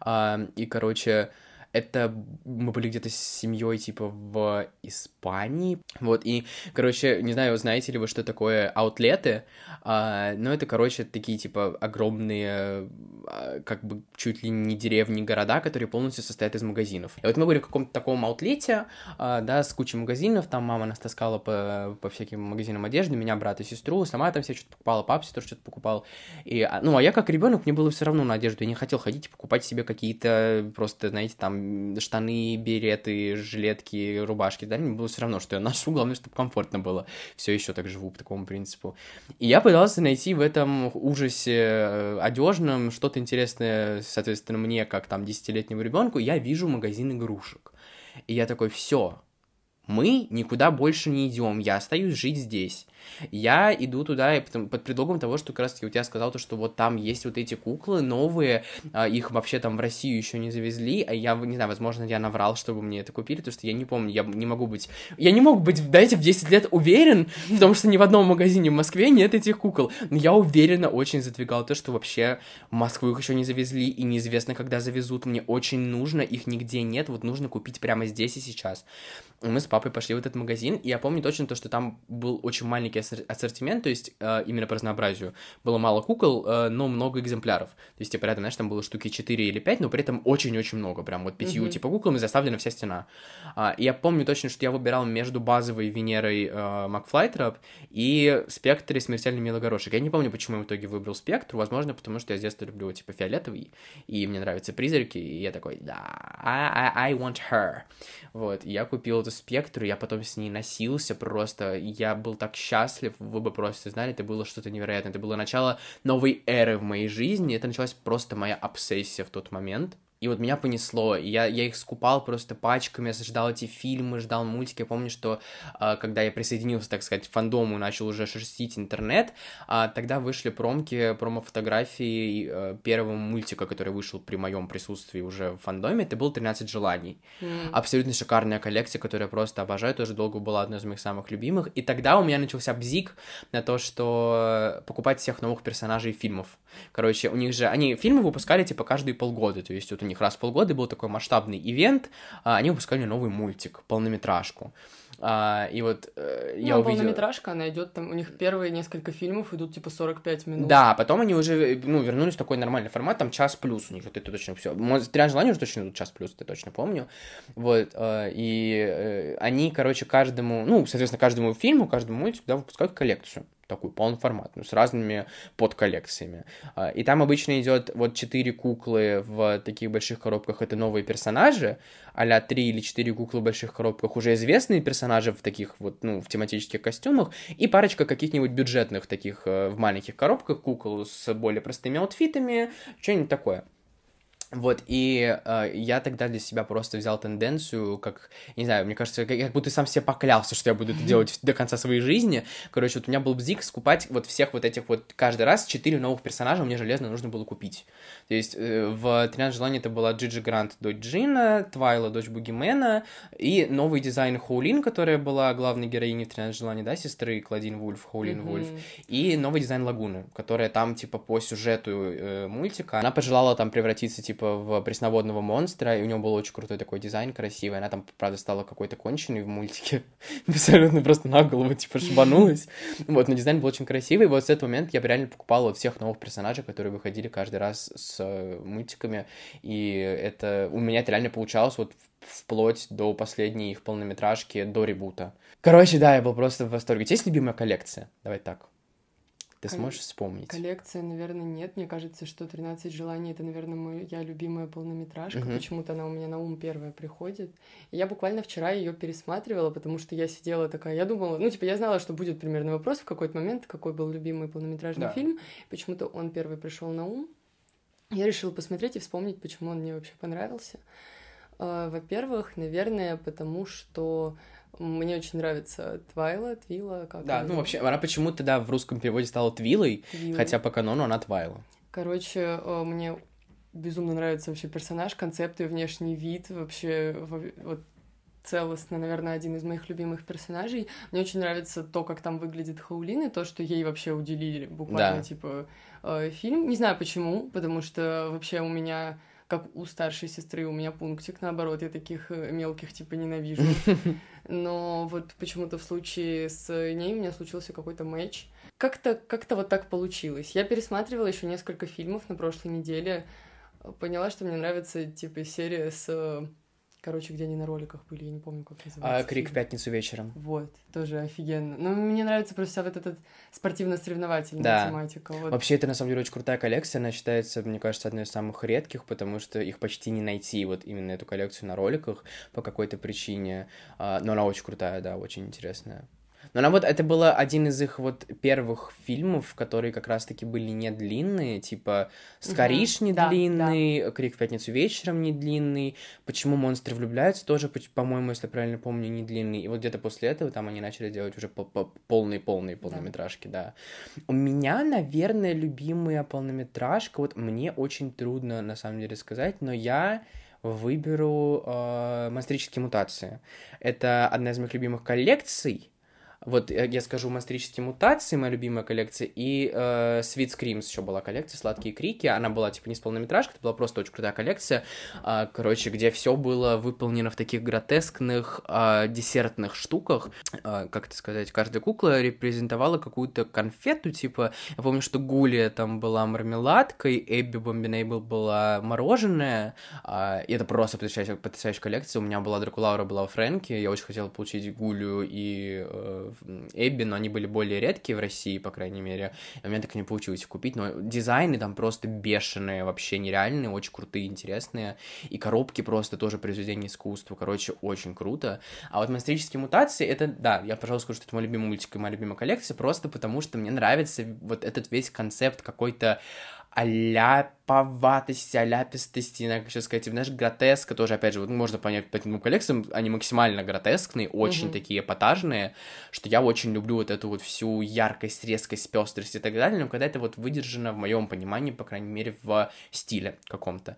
А, и, короче, это мы были где-то с семьей типа в Испании, вот и, короче, не знаю, знаете ли вы, что такое аутлеты, а, но это, короче, такие типа огромные, а, как бы чуть ли не деревни, города, которые полностью состоят из магазинов. И вот мы были в каком-то таком аутлете, а, да, с кучей магазинов, там мама нас таскала по, по всяким магазинам одежды, меня, брат и сестру, сама там себе что-то покупала, папа себе тоже что-то покупал, и, а, ну, а я как ребенок, мне было все равно на одежду, я не хотел ходить и покупать себе какие-то просто, знаете, там штаны, береты, жилетки, рубашки, да, мне было все равно, что я ношу, главное, чтобы комфортно было. Все еще так живу по такому принципу. И я пытался найти в этом ужасе одежном что-то интересное, соответственно, мне, как там десятилетнему ребенку, я вижу магазин игрушек. И я такой, все, мы никуда больше не идем, я остаюсь жить здесь. Я иду туда и потом- под предлогом того, что как раз таки вот я сказал то, что вот там есть вот эти куклы новые, а, их вообще там в Россию еще не завезли, а я, не знаю, возможно, я наврал, чтобы мне это купили, потому что я не помню, я не могу быть, я не мог быть, дайте, в 10 лет уверен, потому что ни в одном магазине в Москве нет этих кукол, но я уверенно очень задвигал то, что вообще в Москву их еще не завезли, и неизвестно, когда завезут, мне очень нужно, их нигде нет, вот нужно купить прямо здесь и сейчас. Мы с папой пошли в этот магазин, и я помню точно то, что там был очень маленький ассортимент, то есть э, именно по разнообразию. Было мало кукол, э, но много экземпляров. То есть, типа, рядом, знаешь, там было штуки 4 или 5, но при этом очень-очень много, прям вот пятью, mm-hmm. типа, куклами заставлена вся стена. А, и я помню точно, что я выбирал между базовой Венерой э, Макфлайтроп и Спектре Смертельный Милый Горошек. Я не помню, почему я в итоге выбрал Спектр, возможно, потому что я с детства люблю, типа, фиолетовый, и мне нравятся призраки, и я такой, да, I, I, I want her. Вот, и я купил эту Спектру, я потом с ней носился просто, я был так счастлив, вы бы просто знали, это было что-то невероятное, это было начало новой эры в моей жизни, это началась просто моя обсессия в тот момент. И вот меня понесло, я, я их скупал просто пачками, я ждал эти фильмы, ждал мультики. Я помню, что э, когда я присоединился, так сказать, к фандому, начал уже шерстить интернет, э, тогда вышли промки, промо-фотографии э, первого мультика, который вышел при моем присутствии уже в фандоме, это был «13 желаний». Mm. Абсолютно шикарная коллекция, которую я просто обожаю, тоже долго была одной из моих самых любимых. И тогда у меня начался бзик на то, что покупать всех новых персонажей фильмов. Короче, у них же, они фильмы выпускали типа каждые полгода, то есть вот у них раз в полгода был такой масштабный ивент, а, они выпускали новый мультик, полнометражку. А, и вот э, ну, я увидел... полнометражка, она идет там, у них первые несколько фильмов идут типа 45 минут. Да, потом они уже, ну, вернулись в такой нормальный формат, там час плюс у них, вот это точно все. Три желания уже точно идут час плюс, это точно помню. Вот, э, и э, они, короче, каждому, ну, соответственно, каждому фильму, каждому мультику, да, выпускают коллекцию такую полноформатную, с разными подколлекциями. А, и там обычно идет вот четыре куклы в таких больших коробках, это новые персонажи, а три или четыре куклы в больших коробках, уже известные персонажи в таких вот, ну, в тематических костюмах, и парочка каких-нибудь бюджетных таких э, в маленьких коробках кукол с более простыми аутфитами, что-нибудь такое. Вот, и э, я тогда для себя просто взял тенденцию, как, не знаю, мне кажется, как, как будто сам себе поклялся, что я буду это делать до конца своей жизни. Короче, вот у меня был бзик скупать вот всех вот этих вот, каждый раз четыре новых персонажа мне железно нужно было купить. То есть э, в «13 желаний» это была Джиджи Грант, дочь Джина, Твайла, дочь Бугимена, и новый дизайн Хоулин, которая была главной героиней в «13 желаний», да, сестры Клодин Вульф, Хоулин mm-hmm. Вульф, и новый дизайн Лагуны, которая там, типа, по сюжету э, мультика, она пожелала там превратиться, типа, в пресноводного монстра, и у него был очень крутой такой дизайн, красивый. Она там, правда, стала какой-то конченой в мультике. [LAUGHS] Абсолютно просто на голову, типа, шибанулась. Вот, но дизайн был очень красивый. И вот с этого момента я реально покупал всех новых персонажей, которые выходили каждый раз с э, мультиками. И это у меня это реально получалось вот вплоть до последней их полнометражки, до ребута. Короче, да, я был просто в восторге. У тебя есть любимая коллекция? Давай так. Ты сможешь вспомнить? Коллекция, наверное, нет. Мне кажется, что «13 желаний» — это, наверное, моя любимая полнометражка. Угу. Почему-то она у меня на ум первая приходит. И я буквально вчера ее пересматривала, потому что я сидела такая... Я думала... Ну, типа, я знала, что будет примерно вопрос в какой-то момент, какой был любимый полнометражный да. фильм. Почему-то он первый пришел на ум. Я решила посмотреть и вспомнить, почему он мне вообще понравился. А, во-первых, наверное, потому что мне очень нравится Твайла, Твила, как Да, ну вообще, она почему-то, да, в русском переводе стала Твилой, Твилой. хотя по канону она Твайла. Короче, э, мне безумно нравится вообще персонаж, концепты, внешний вид, вообще вот целостно, наверное, один из моих любимых персонажей. Мне очень нравится то, как там выглядит Хаулин, и то, что ей вообще уделили буквально, да. типа, э, фильм. Не знаю почему, потому что вообще у меня как у старшей сестры, у меня пунктик, наоборот, я таких э, мелких, типа, ненавижу. [LAUGHS] Но вот почему-то в случае с ней у меня случился какой-то матч. Как-то как вот так получилось. Я пересматривала еще несколько фильмов на прошлой неделе, поняла, что мне нравится, типа, серия с Короче, где они на роликах были, я не помню, как называется. А, Крик в пятницу вечером. Вот, тоже офигенно. Ну, мне нравится просто вся вот эта спортивно-соревновательная да. тематика. Вот. Вообще, это на самом деле очень крутая коллекция. Она считается, мне кажется, одной из самых редких, потому что их почти не найти, вот именно эту коллекцию на роликах по какой-то причине. А, но она очень крутая, да, очень интересная. Но она вот, это было один из их вот первых фильмов, которые как раз-таки были не длинные, типа «Скориш» угу, не да, длинный, да. «Крик в пятницу вечером» не длинный, «Почему монстры влюбляются» тоже, по-моему, если правильно помню, не длинный. И вот где-то после этого там они начали делать уже полные-полные полнометражки, да. да. У меня, наверное, любимая полнометражка, вот мне очень трудно на самом деле сказать, но я выберу э, «Монстрические мутации». Это одна из моих любимых коллекций, Вот я скажу «Монстрические мутации», моя любимая коллекция, и э, «Sweet Screams» еще была коллекция, «Сладкие крики». Она была, типа, не с полнометражкой, это была просто очень крутая коллекция, э, короче, где все было выполнено в таких гротескных э, десертных штуках. Э, как это сказать? Каждая кукла репрезентовала какую-то конфету, типа, я помню, что Гулия там была мармеладкой, Эбби Бомбинейбл была мороженое, э, и это просто потрясающая, потрясающая коллекция. У меня была Дракулаура, была Фрэнки, я очень хотела получить Гулю и э, Эбби, но они были более редкие в России, по крайней мере. У меня так и не получилось купить, но дизайны там просто бешеные, вообще нереальные, очень крутые, интересные. И коробки просто тоже произведение искусства, короче, очень круто. А вот монстрические мутации, это, да, я, пожалуй, скажу, что это мой любимый мультик и моя любимая коллекция, просто потому что мне нравится вот этот весь концепт какой-то аляповатости, аляпистости, как сейчас сказать, знаешь, гротеска тоже, опять же, вот можно понять по этим коллекциям, они максимально гротескные, очень mm-hmm. такие эпатажные, что я очень люблю вот эту вот всю яркость, резкость, пестрость и так далее, но когда это вот выдержано, в моем понимании, по крайней мере, в стиле каком-то.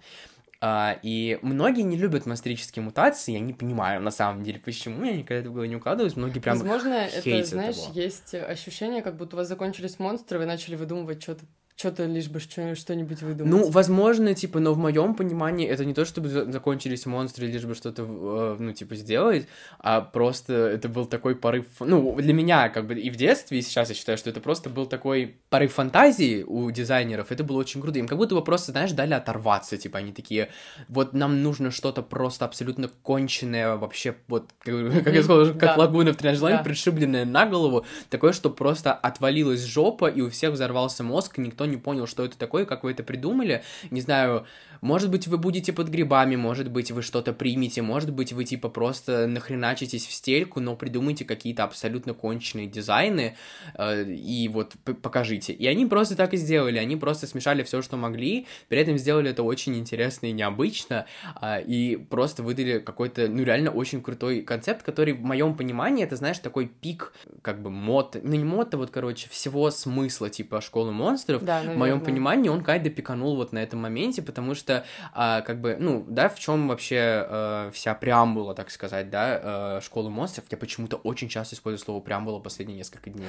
Uh, и многие не любят монстрические мутации, я не понимаю, на самом деле, почему, я никогда это было не укладываюсь, многие прям Возможно, это, знаешь, того. есть ощущение, как будто у вас закончились монстры, вы начали выдумывать что-то что-то лишь бы что-нибудь выдумать. Ну, возможно, типа, но в моем понимании это не то, чтобы закончились монстры, лишь бы что-то, э, ну, типа, сделать, а просто это был такой порыв, ну, для меня, как бы, и в детстве, и сейчас я считаю, что это просто был такой порыв фантазии у дизайнеров, это было очень круто, им как будто бы просто, знаешь, дали оторваться, типа, они такие, вот нам нужно что-то просто абсолютно конченное, вообще, вот, как, [LAUGHS] как я сказал, как да. лагуна в тренажере, да. пришибленное на голову, такое, что просто отвалилась жопа, и у всех взорвался мозг, никто не понял, что это такое, как вы это придумали. Не знаю, может быть, вы будете под грибами, может быть, вы что-то примете, может быть, вы типа просто нахреначитесь в стельку, но придумайте какие-то абсолютно конченые дизайны э, и вот покажите. И они просто так и сделали, они просто смешали все, что могли, при этом сделали это очень интересно и необычно, э, и просто выдали какой-то, ну, реально очень крутой концепт, который в моем понимании, это, знаешь, такой пик, как бы, мод, ну, не мод, а вот, короче, всего смысла, типа, школы монстров, да, в моем понимании он кайда пиканул вот на этом моменте, потому что, а, как бы, ну, да, в чем вообще а, вся преамбула, так сказать, да, а, школы монстров, я почему-то очень часто использую слово преамбула последние несколько дней.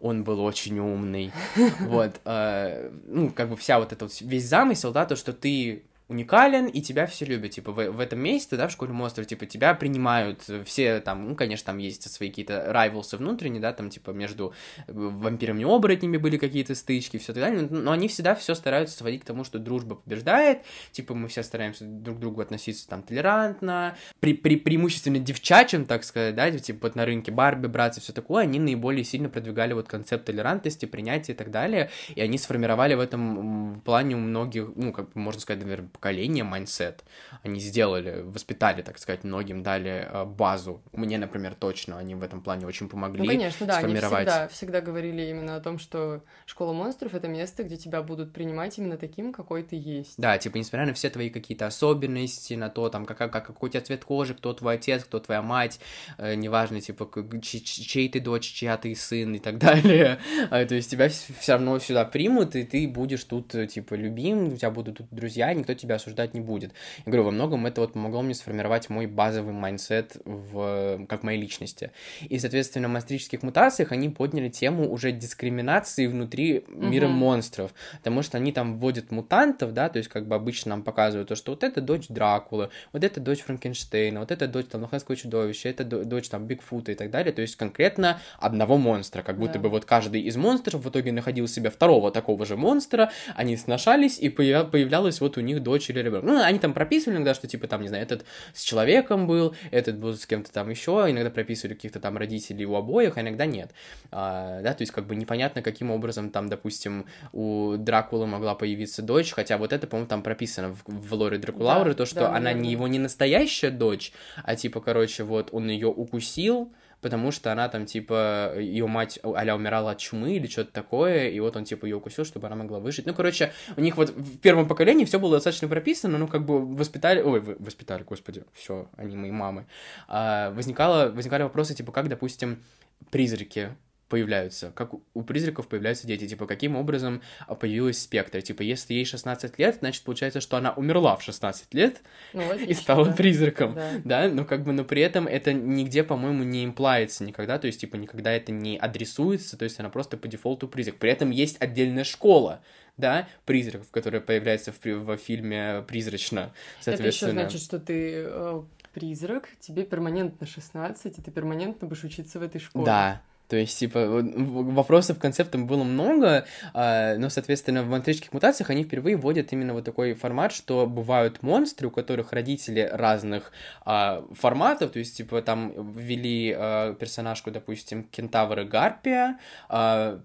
Он был очень умный, [LAUGHS] вот, а, ну, как бы вся вот эта вот, весь замысел, да, то, что ты уникален, и тебя все любят, типа, в, в этом месте, да, в школе монстров, типа, тебя принимают все, там, ну, конечно, там есть свои какие-то райвелсы внутренние, да, там, типа, между вампирами и оборотнями были какие-то стычки, все так далее, но они всегда все стараются сводить к тому, что дружба побеждает, типа, мы все стараемся друг к другу относиться, там, толерантно, при, при, преимущественно девчачьим, так сказать, да, типа, вот на рынке Барби, братцы, все такое, они наиболее сильно продвигали вот концепт толерантности, принятия и так далее, и они сформировали в этом плане у многих, ну, как можно сказать, наверное, поколения mindset. Они сделали, воспитали, так сказать, многим дали э, базу. Мне, например, точно они в этом плане очень помогли ну, конечно, да, сформировать. Они всегда, всегда говорили именно о том, что школа монстров — это место, где тебя будут принимать именно таким, какой ты есть. Да, типа, несмотря на все твои какие-то особенности, на то, там, как, как, какой у тебя цвет кожи, кто твой отец, кто твоя мать, э, неважно, типа, чей, чей ты дочь, чья ты сын и так [LAUGHS] далее. А, то есть тебя все равно сюда примут, и ты будешь тут, э, типа, любим, у тебя будут тут друзья, никто тебя осуждать не будет. Я говорю, во многом это вот помогло мне сформировать мой базовый mindset в, как моей личности. И, соответственно, в монстрических мутациях они подняли тему уже дискриминации внутри мира mm-hmm. монстров, потому что они там вводят мутантов, да, то есть как бы обычно нам показывают то, что вот это дочь Дракулы, вот это дочь Франкенштейна, вот это дочь там Лоханского чудовища, это дочь там Бигфута и так далее, то есть конкретно одного монстра, как будто yeah. бы вот каждый из монстров в итоге находил себе второго такого же монстра, они сношались, и появлялась вот у них дочь дочь или ребенок. Ну, они там прописывали иногда, что, типа, там, не знаю, этот с человеком был, этот был с кем-то там еще, иногда прописывали каких-то там родителей у обоих, а иногда нет. А, да, то есть, как бы непонятно, каким образом там, допустим, у Дракулы могла появиться дочь, хотя вот это, по-моему, там прописано в, в лоре Дракулауры, да, то, что да, она не его не настоящая дочь, а, типа, короче, вот он ее укусил, потому что она там, типа, ее мать а умирала от чумы или что-то такое, и вот он, типа, ее укусил, чтобы она могла выжить. Ну, короче, у них вот в первом поколении все было достаточно прописано, ну, как бы воспитали, ой, воспитали, господи, все, они мои мамы. А, возникало, возникали вопросы, типа, как, допустим, призраки появляются, как у призраков появляются дети, типа, каким образом появилась спектр, типа, если ей 16 лет, значит, получается, что она умерла в 16 лет ну, и стала да. призраком, да. да, но как бы, но при этом это нигде, по-моему, не имплается никогда, то есть, типа, никогда это не адресуется, то есть она просто по дефолту призрак, при этом есть отдельная школа, да, призраков, которая появляется в, в фильме «Призрачно», соответственно. Это еще значит, что ты э, призрак, тебе перманентно 16, и ты перманентно будешь учиться в этой школе. Да, то есть, типа, вопросов, концептов было много, а, но, соответственно, в монстрических мутациях они впервые вводят именно вот такой формат, что бывают монстры, у которых родители разных а, форматов, то есть, типа, там ввели а, персонажку, допустим, кентавр и гарпия,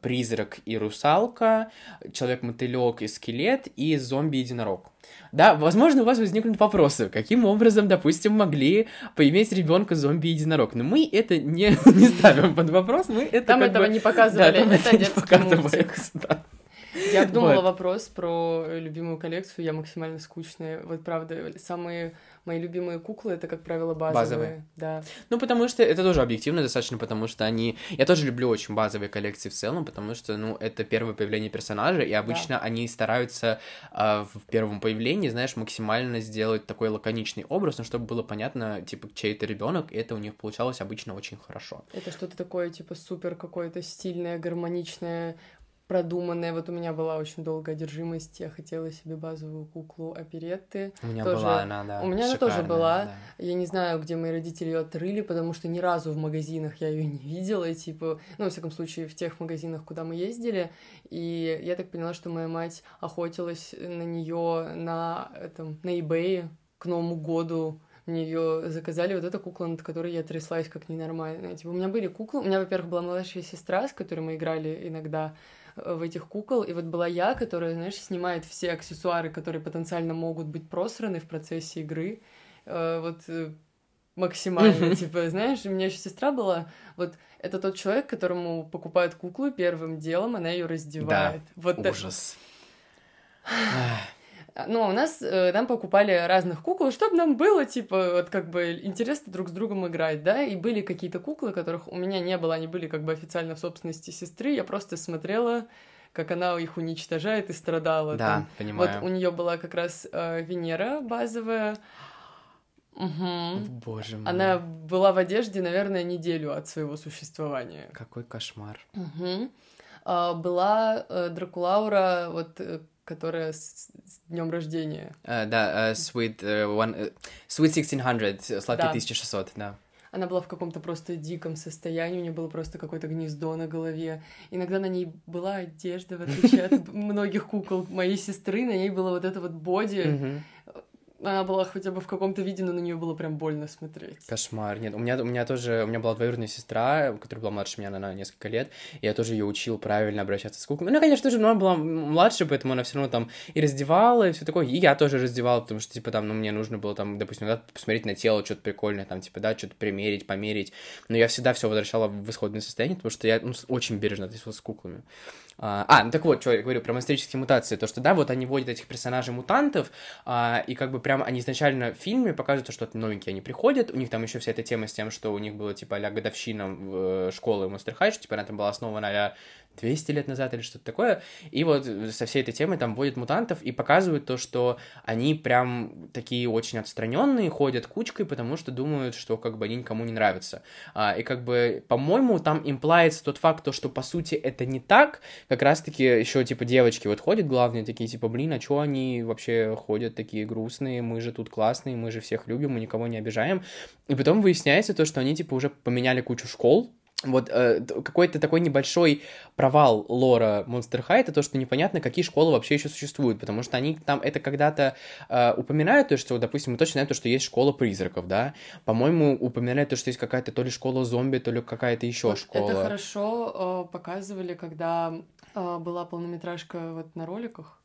призрак и русалка, человек-мотылек и скелет, и зомби-единорог. Да, возможно, у вас возникнут вопросы, каким образом, допустим, могли поиметь ребенка зомби-единорог. Но мы это не, [LAUGHS] не ставим под вопрос, мы это Там этого бы... не показывали, да, это детский мультик. [LAUGHS] Да. Я обдумала вот. вопрос про любимую коллекцию, я максимально скучная. Вот правда, самые мои любимые куклы это, как правило, базовые. Базовые. Да. Ну, потому что это тоже объективно достаточно, потому что они. Я тоже люблю очень базовые коллекции в целом, потому что, ну, это первое появление персонажа, и обычно да. они стараются э, в первом появлении, знаешь, максимально сделать такой лаконичный образ, ну, чтобы было понятно, типа, чей это ребенок, и это у них получалось обычно очень хорошо. Это что-то такое, типа, супер какое-то стильное, гармоничное, продуманная. Вот у меня была очень долгая одержимость. Я хотела себе базовую куклу оперетты. У меня тоже... была она, да. У меня она тоже была. Да. Я не знаю, где мои родители ее отрыли, потому что ни разу в магазинах я ее не видела. И, типа, ну, во всяком случае, в тех магазинах, куда мы ездили. И я так поняла, что моя мать охотилась на нее на этом на eBay к Новому году мне ее заказали, вот эта кукла, над которой я тряслась как ненормальная. Типа, у меня были куклы, у меня, во-первых, была младшая сестра, с которой мы играли иногда, в этих кукол. И вот была я, которая, знаешь, снимает все аксессуары, которые потенциально могут быть просраны в процессе игры. Э, вот э, максимально, типа, знаешь, у меня еще сестра была, вот это тот человек, которому покупают куклу первым делом, она ее раздевает. Да, вот ужас. Ну, у нас э, нам покупали разных кукол, чтобы нам было, типа, вот как бы интересно друг с другом играть, да, и были какие-то куклы, которых у меня не было, они были как бы официально в собственности сестры, я просто смотрела, как она их уничтожает и страдала. Да, там. понимаю. Вот у нее была как раз э, Венера базовая. Угу. Боже мой. Она была в одежде, наверное, неделю от своего существования. Какой кошмар. Угу. А, была э, Дракулаура, вот э, которая с, с днем рождения. Uh, да, uh, Sweet, uh, one, uh, Sweet 1600, сладкий да. 1600, да. Она была в каком-то просто диком состоянии, у нее было просто какое-то гнездо на голове. Иногда на ней была одежда, в отличие от [LAUGHS] многих кукол моей сестры, на ней было вот это вот боди, она была хотя бы в каком-то виде, но на нее было прям больно смотреть. Кошмар. Нет, у меня, у меня тоже, у меня была двоюродная сестра, которая была младше меня на, несколько лет, и я тоже ее учил правильно обращаться с куклами. Ну, конечно же, она была младше, поэтому она все равно там и раздевала, и все такое, и я тоже раздевал, потому что, типа, там, ну, мне нужно было там, допустим, да, посмотреть на тело, что-то прикольное, там, типа, да, что-то примерить, померить, но я всегда все возвращала в исходное состояние, потому что я ну, очень бережно относился с куклами. А, а, ну так вот, что я говорю про монстрические мутации, то, что, да, вот они вводят этих персонажей-мутантов, а, и как бы прям они изначально в фильме показывают, что новенькие они приходят, у них там еще вся эта тема с тем, что у них было, типа, а годовщина э, школы Monster High, что, типа, она там была основана а 200 лет назад или что-то такое. И вот со всей этой темой там вводят мутантов и показывают то, что они прям такие очень отстраненные, ходят кучкой, потому что думают, что как бы они никому не нравятся. А, и как бы, по-моему, там имплается тот факт, то, что по сути это не так. Как раз-таки еще типа девочки вот ходят главные, такие типа, блин, а что они вообще ходят такие грустные, мы же тут классные, мы же всех любим, мы никого не обижаем. И потом выясняется то, что они типа уже поменяли кучу школ, вот э, какой-то такой небольшой провал лора Monster High это то, что непонятно, какие школы вообще еще существуют, потому что они там это когда-то э, упоминают, то, что, допустим, мы точно знаем, то, что есть школа призраков, да, по-моему, упоминают то, что есть какая-то то ли школа зомби, то ли какая-то еще вот школа. Это хорошо э, показывали, когда э, была полнометражка вот на роликах,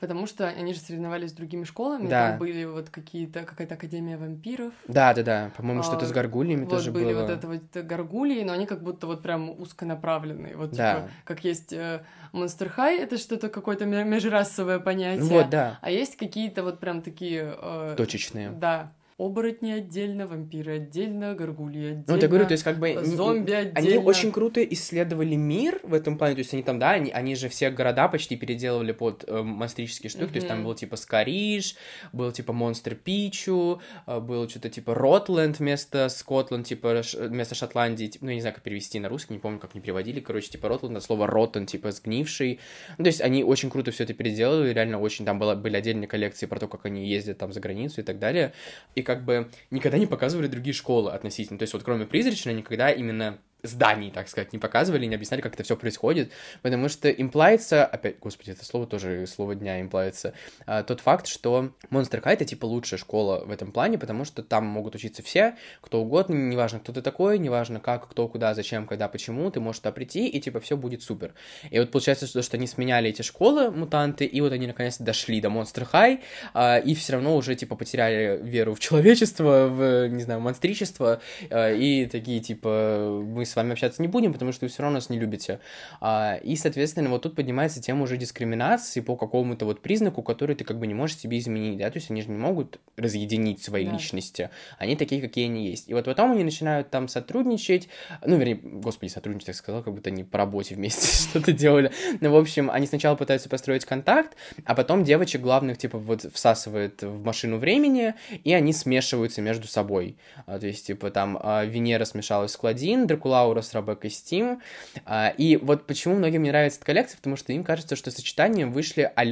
Потому что они же соревновались с другими школами, да. там были вот какие-то, какая-то академия вампиров. Да, да, да, по-моему, а, что-то с горгульями вот тоже были было. вот это вот горгульи, но они как будто вот прям узконаправленные, вот да. типа, как есть э, Monster High, это что-то какое-то межрасовое понятие. Вот, да. А есть какие-то вот прям такие... Э, Точечные. Да, оборотни отдельно, вампиры отдельно, горгульи отдельно. Ну, вот я говорю, то есть как бы... Зомби отдельно. Они очень круто исследовали мир в этом плане, то есть они там, да, они, они же все города почти переделывали под э, монстрические штуки, mm-hmm. то есть там был типа Скариш, был типа Монстр Пичу, э, был что-то типа Ротленд вместо Скотланд, типа вместо Шотландии, ну, я не знаю, как перевести на русский, не помню, как они переводили, короче, типа Ротленд, слово Роттен, типа сгнивший, ну, то есть они очень круто все это переделали, реально очень, там было, были отдельные коллекции про то, как они ездят там за границу и так далее, и как бы никогда не показывали другие школы относительно, то есть вот кроме призрачной, никогда именно зданий, так сказать, не показывали, не объясняли, как это все происходит, потому что имплается, опять, господи, это слово тоже слово дня имплается, а, тот факт, что Monster High это типа лучшая школа в этом плане, потому что там могут учиться все, кто угодно, неважно, кто ты такой, неважно как, кто, куда, зачем, когда, почему, ты можешь туда прийти, и типа все будет супер. И вот получается, что, что они сменяли эти школы, мутанты, и вот они наконец-то дошли до Monster High, а, и все равно уже типа потеряли веру в человечество, в, не знаю, монстричество, а, и такие типа мы с вами общаться не будем, потому что вы все равно нас не любите. А, и, соответственно, вот тут поднимается тема уже дискриминации по какому-то вот признаку, который ты как бы не можешь себе изменить, да, то есть они же не могут разъединить свои да. личности, они такие, какие они есть. И вот потом они начинают там сотрудничать, ну, вернее, господи, сотрудничать, я сказал, как будто они по работе вместе [LAUGHS] что-то делали. Ну, в общем, они сначала пытаются построить контакт, а потом девочек главных, типа, вот всасывает в машину времени, и они смешиваются между собой. А, то есть, типа, там а, Венера смешалась с Кладин, Дракула Лаура с Ребеккой Стим. А, и вот почему многим не нравится эта коллекция, потому что им кажется, что сочетания вышли а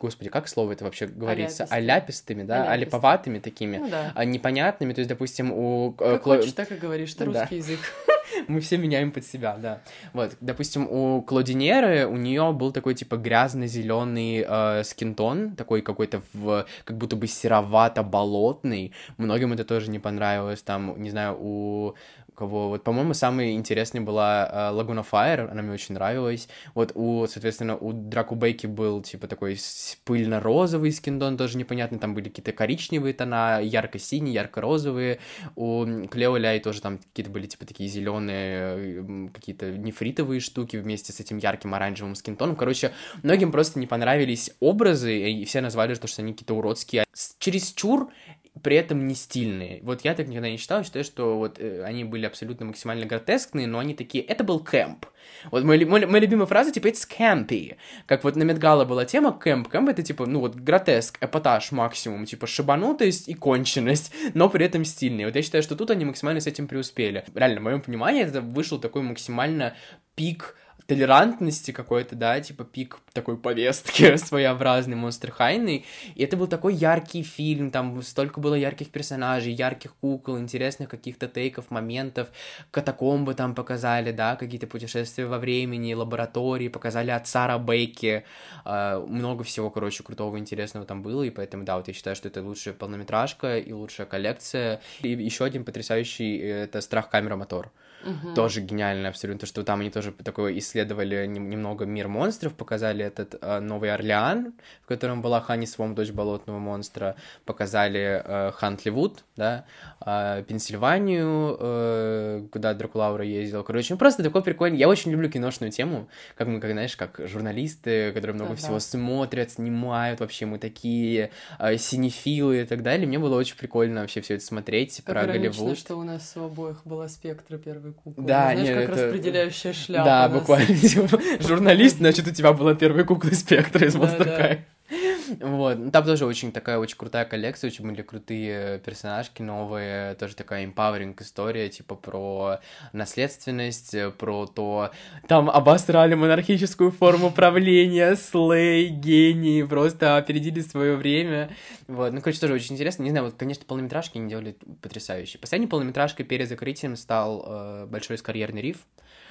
Господи, как слово это вообще говорится? Аляпистыми, да? Аляпистыми. Аляповатыми такими, ну, да. А, непонятными. То есть, допустим, у... Э, как Кло... хочешь, так и говоришь, это русский да. язык. [LAUGHS] Мы все меняем под себя, да. Вот, допустим, у Клодинеры у нее был такой типа грязно-зеленый э, скинтон, такой какой-то в как будто бы серовато-болотный. Многим это тоже не понравилось. Там, не знаю, у кого... Вот, по-моему, самой интересной была Лагуна uh, Файр, она мне очень нравилась. Вот у, соответственно, у Драку Бейки был, типа, такой пыльно-розовый скиндон, тоже непонятно, там были какие-то коричневые тона, ярко-синие, ярко-розовые. У Клео Ляй тоже там какие-то были, типа, такие зеленые какие-то нефритовые штуки вместе с этим ярким оранжевым скинтоном. Короче, многим просто не понравились образы, и все назвали, что, что они какие-то уродские. Чересчур при этом не стильные. Вот я так никогда не считал, считаю, что вот э, они были абсолютно максимально гротескные, но они такие, это был кэмп. Вот мой, мой, моя любимая фраза, типа, it's campy. Как вот на Медгала была тема кэмп. Кэмп это, типа, ну вот, гротеск, эпатаж максимум, типа, шибанутость и конченность, [LAUGHS] но при этом стильные. Вот я считаю, что тут они максимально с этим преуспели. Реально, в моем понимании, это вышел такой максимально пик толерантности какой-то, да, типа пик такой повестки [LAUGHS] своеобразный, монстр хайный, и это был такой яркий фильм, там столько было ярких персонажей, ярких кукол, интересных каких-то тейков, моментов, катакомбы там показали, да, какие-то путешествия во времени, лаборатории, показали отца Рабейки, э, много всего, короче, крутого, интересного там было, и поэтому, да, вот я считаю, что это лучшая полнометражка и лучшая коллекция, и еще один потрясающий, э, это «Страх камера мотор», Угу. Тоже гениально абсолютно, то, что там они тоже такое исследовали немного мир монстров, показали этот э, Новый Орлеан, в котором была Ханни Свом, дочь болотного монстра, показали э, Хантливуд, да, э, Пенсильванию, э, куда Дракулаура ездил. Короче, ну просто такой прикольный. Я очень люблю киношную тему, как мы, как, знаешь, как журналисты, которые много да, всего да. смотрят, снимают, вообще мы такие э, синефилы и так далее. Мне было очень прикольно вообще все это смотреть как про Голливуд. что у нас у обоих было спектра первый первой куклы. Да, Знаешь, нет, как это... распределяющая шляпа. Да, буквально. Типа, [LAUGHS] журналист, значит, у тебя была первая кукла спектра из Монстр вот, ну, там тоже очень такая очень крутая коллекция, очень были крутые персонажки новые, тоже такая empowering история, типа про наследственность, про то, там обосрали монархическую форму правления, слей, гении, просто опередили свое время, вот, ну, короче, тоже очень интересно, не знаю, вот, конечно, полнометражки не делали потрясающие. Последней полнометражкой перед закрытием стал э, большой карьерный риф,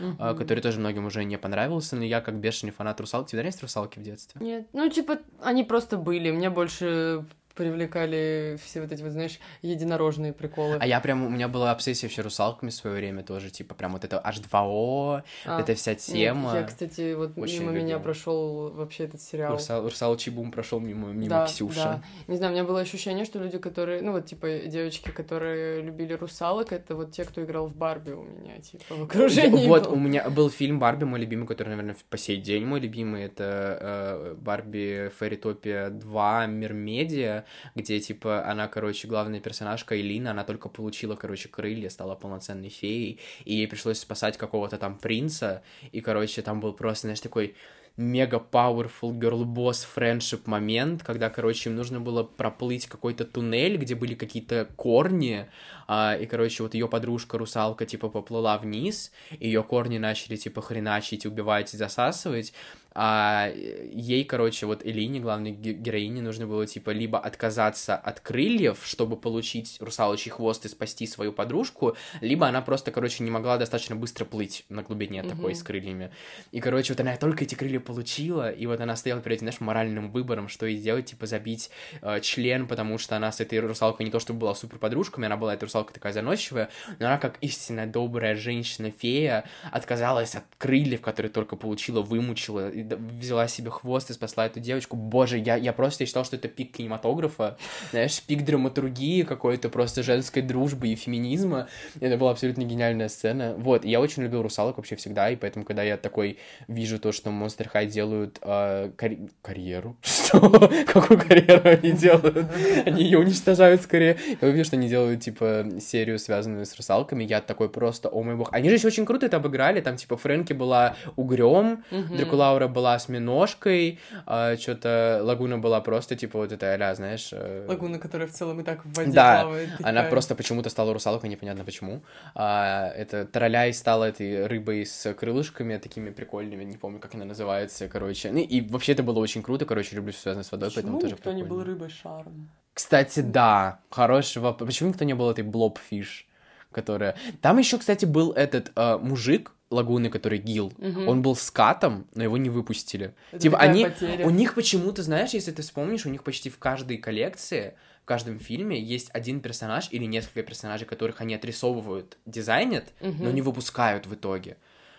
uh-huh. который тоже многим уже не понравился, но я как бешеный фанат русалки. Тебе нравятся русалки в детстве? Нет, ну типа они просто были. Мне больше привлекали все вот эти, вот, знаешь, единорожные приколы. А я прям, у меня была обсессия вообще русалками в свое время тоже, типа, прям вот это H2O, а, эта вся тема. Нет, я, кстати, вот Очень мимо любил. меня прошел вообще этот сериал. Русал, Русалочий бум прошел мимо, мимо да, Ксюши. Да. Не знаю, у меня было ощущение, что люди, которые, ну вот, типа, девочки, которые любили русалок, это вот те, кто играл в Барби у меня, типа, в окружении. Вот, [LAUGHS] у меня был фильм Барби, мой любимый, который, наверное, по сей день мой любимый, это э, Барби Фэри Топия 2 Мирмедия, где, типа, она, короче, главная персонажка Элина, она только получила, короче, крылья, стала полноценной феей, и ей пришлось спасать какого-то там принца, и, короче, там был просто, знаешь, такой мега powerful girl boss friendship момент, когда, короче, им нужно было проплыть какой-то туннель, где были какие-то корни, а, и, короче, вот ее подружка русалка, типа, поплыла вниз, ее корни начали, типа, хреначить, убивать засасывать, а ей, короче, вот Элине, главной героине, нужно было, типа, либо отказаться от крыльев, чтобы получить русалочий хвост и спасти свою подружку, либо она просто, короче, не могла достаточно быстро плыть на глубине mm-hmm. такой с крыльями. И, короче, вот она только эти крылья получила, и вот она стояла перед этим, знаешь, моральным выбором, что ей делать, типа, забить э, член, потому что она с этой русалкой не то чтобы была супер подружками, она была эта русалка такая заносчивая, но она, как истинная добрая женщина-фея, отказалась от крыльев, которые только получила, вымучила, взяла себе хвост и спасла эту девочку. Боже, я, я просто считал, что это пик кинематографа, знаешь, пик драматургии какой-то, просто женской дружбы и феминизма. Это была абсолютно гениальная сцена. Вот, я очень любил русалок вообще всегда, и поэтому, когда я такой вижу то, что Monster High делают э, карь... карьеру, [LAUGHS] что? Какую карьеру они делают? Они ее уничтожают скорее. Я увижу, что они делают, типа, серию, связанную с русалками, я такой просто, о мой бог. Они же еще очень круто это обыграли, там, типа, Фрэнки была угрем, Дракулаура была осьминожкой, а, что-то Лагуна была просто, типа, вот это, а знаешь... Э... Лагуна, которая в целом и так в воде да, плавает. Да, она просто почему-то стала русалкой, непонятно почему. А, это Тараляй стала этой рыбой с крылышками такими прикольными, не помню, как она называется, короче. Ну, и вообще это было очень круто, короче, люблю все связанное с водой, почему поэтому тоже никто не был рыбой шаром? Кстати, да, хороший вопрос. Почему никто не был этой блобфиш? которая... Там еще, кстати, был этот э, мужик, лагуны, который Гил, угу. он был скатом, но его не выпустили. Это типа они, потеря. у них почему-то, знаешь, если ты вспомнишь, у них почти в каждой коллекции, в каждом фильме есть один персонаж или несколько персонажей, которых они отрисовывают, дизайнят, угу. но не выпускают в итоге.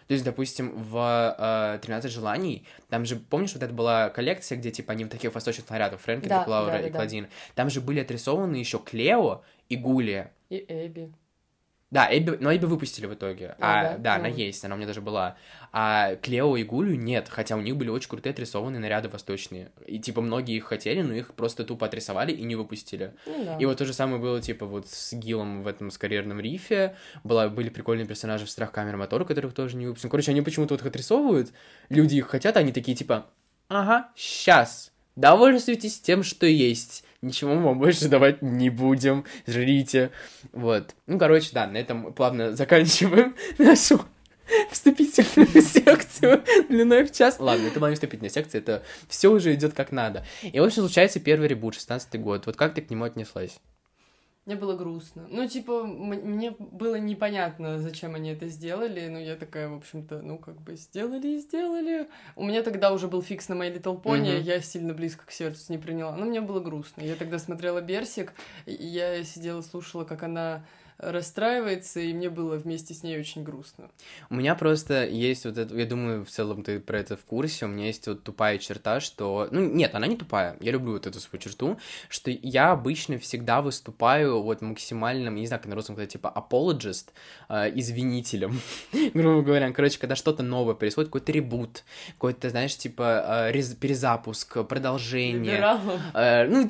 То есть, допустим, в э, 13 желаний, там же, помнишь, вот это была коллекция, где, типа, они в таких восточных нарядах, Фрэнки, да, Клаура да, да, и. Да. Там же были отрисованы еще Клео и Гулия. И Эбби. Да, Эбби, но Эбби выпустили в итоге. А, а да, да, она есть, она у меня даже была. А Клео и Гулю нет, хотя у них были очень крутые отрисованные наряды восточные. И, типа, многие их хотели, но их просто тупо отрисовали и не выпустили. Ну, да. И вот то же самое было, типа, вот с Гилом в этом с карьерном рифе. Была, были прикольные персонажи в Страх камер мотора, которых тоже не выпустили. Короче, они почему-то вот их отрисовывают, люди их хотят, а они такие, типа, ага, сейчас, довольствуйтесь тем, что есть ничего мы вам больше давать не будем, жрите. Вот. Ну, короче, да, на этом плавно заканчиваем [LAUGHS] нашу вступительную [LAUGHS] секцию длиной в час. Ладно, это была не вступительная секция, это все уже идет как надо. И, в общем, случается первый ребут, 16 год. Вот как ты к нему отнеслась? Мне было грустно. Ну, типа, мне было непонятно, зачем они это сделали, но я такая, в общем-то, ну, как бы сделали и сделали. У меня тогда уже был фикс на My Little Pony, mm-hmm. я сильно близко к сердцу не приняла. Но мне было грустно. Я тогда смотрела Берсик, и я сидела, слушала, как она расстраивается, и мне было вместе с ней очень грустно. У меня просто есть вот это, я думаю, в целом ты про это в курсе, у меня есть вот тупая черта, что... Ну, нет, она не тупая, я люблю вот эту свою черту, что я обычно всегда выступаю вот максимальным, не знаю, как на русском сказать, типа apologist, э, извинителем, [LAUGHS] грубо говоря. Короче, когда что-то новое происходит, какой-то ребут, какой-то, знаешь, типа э, рез- перезапуск, продолжение. Э, ну,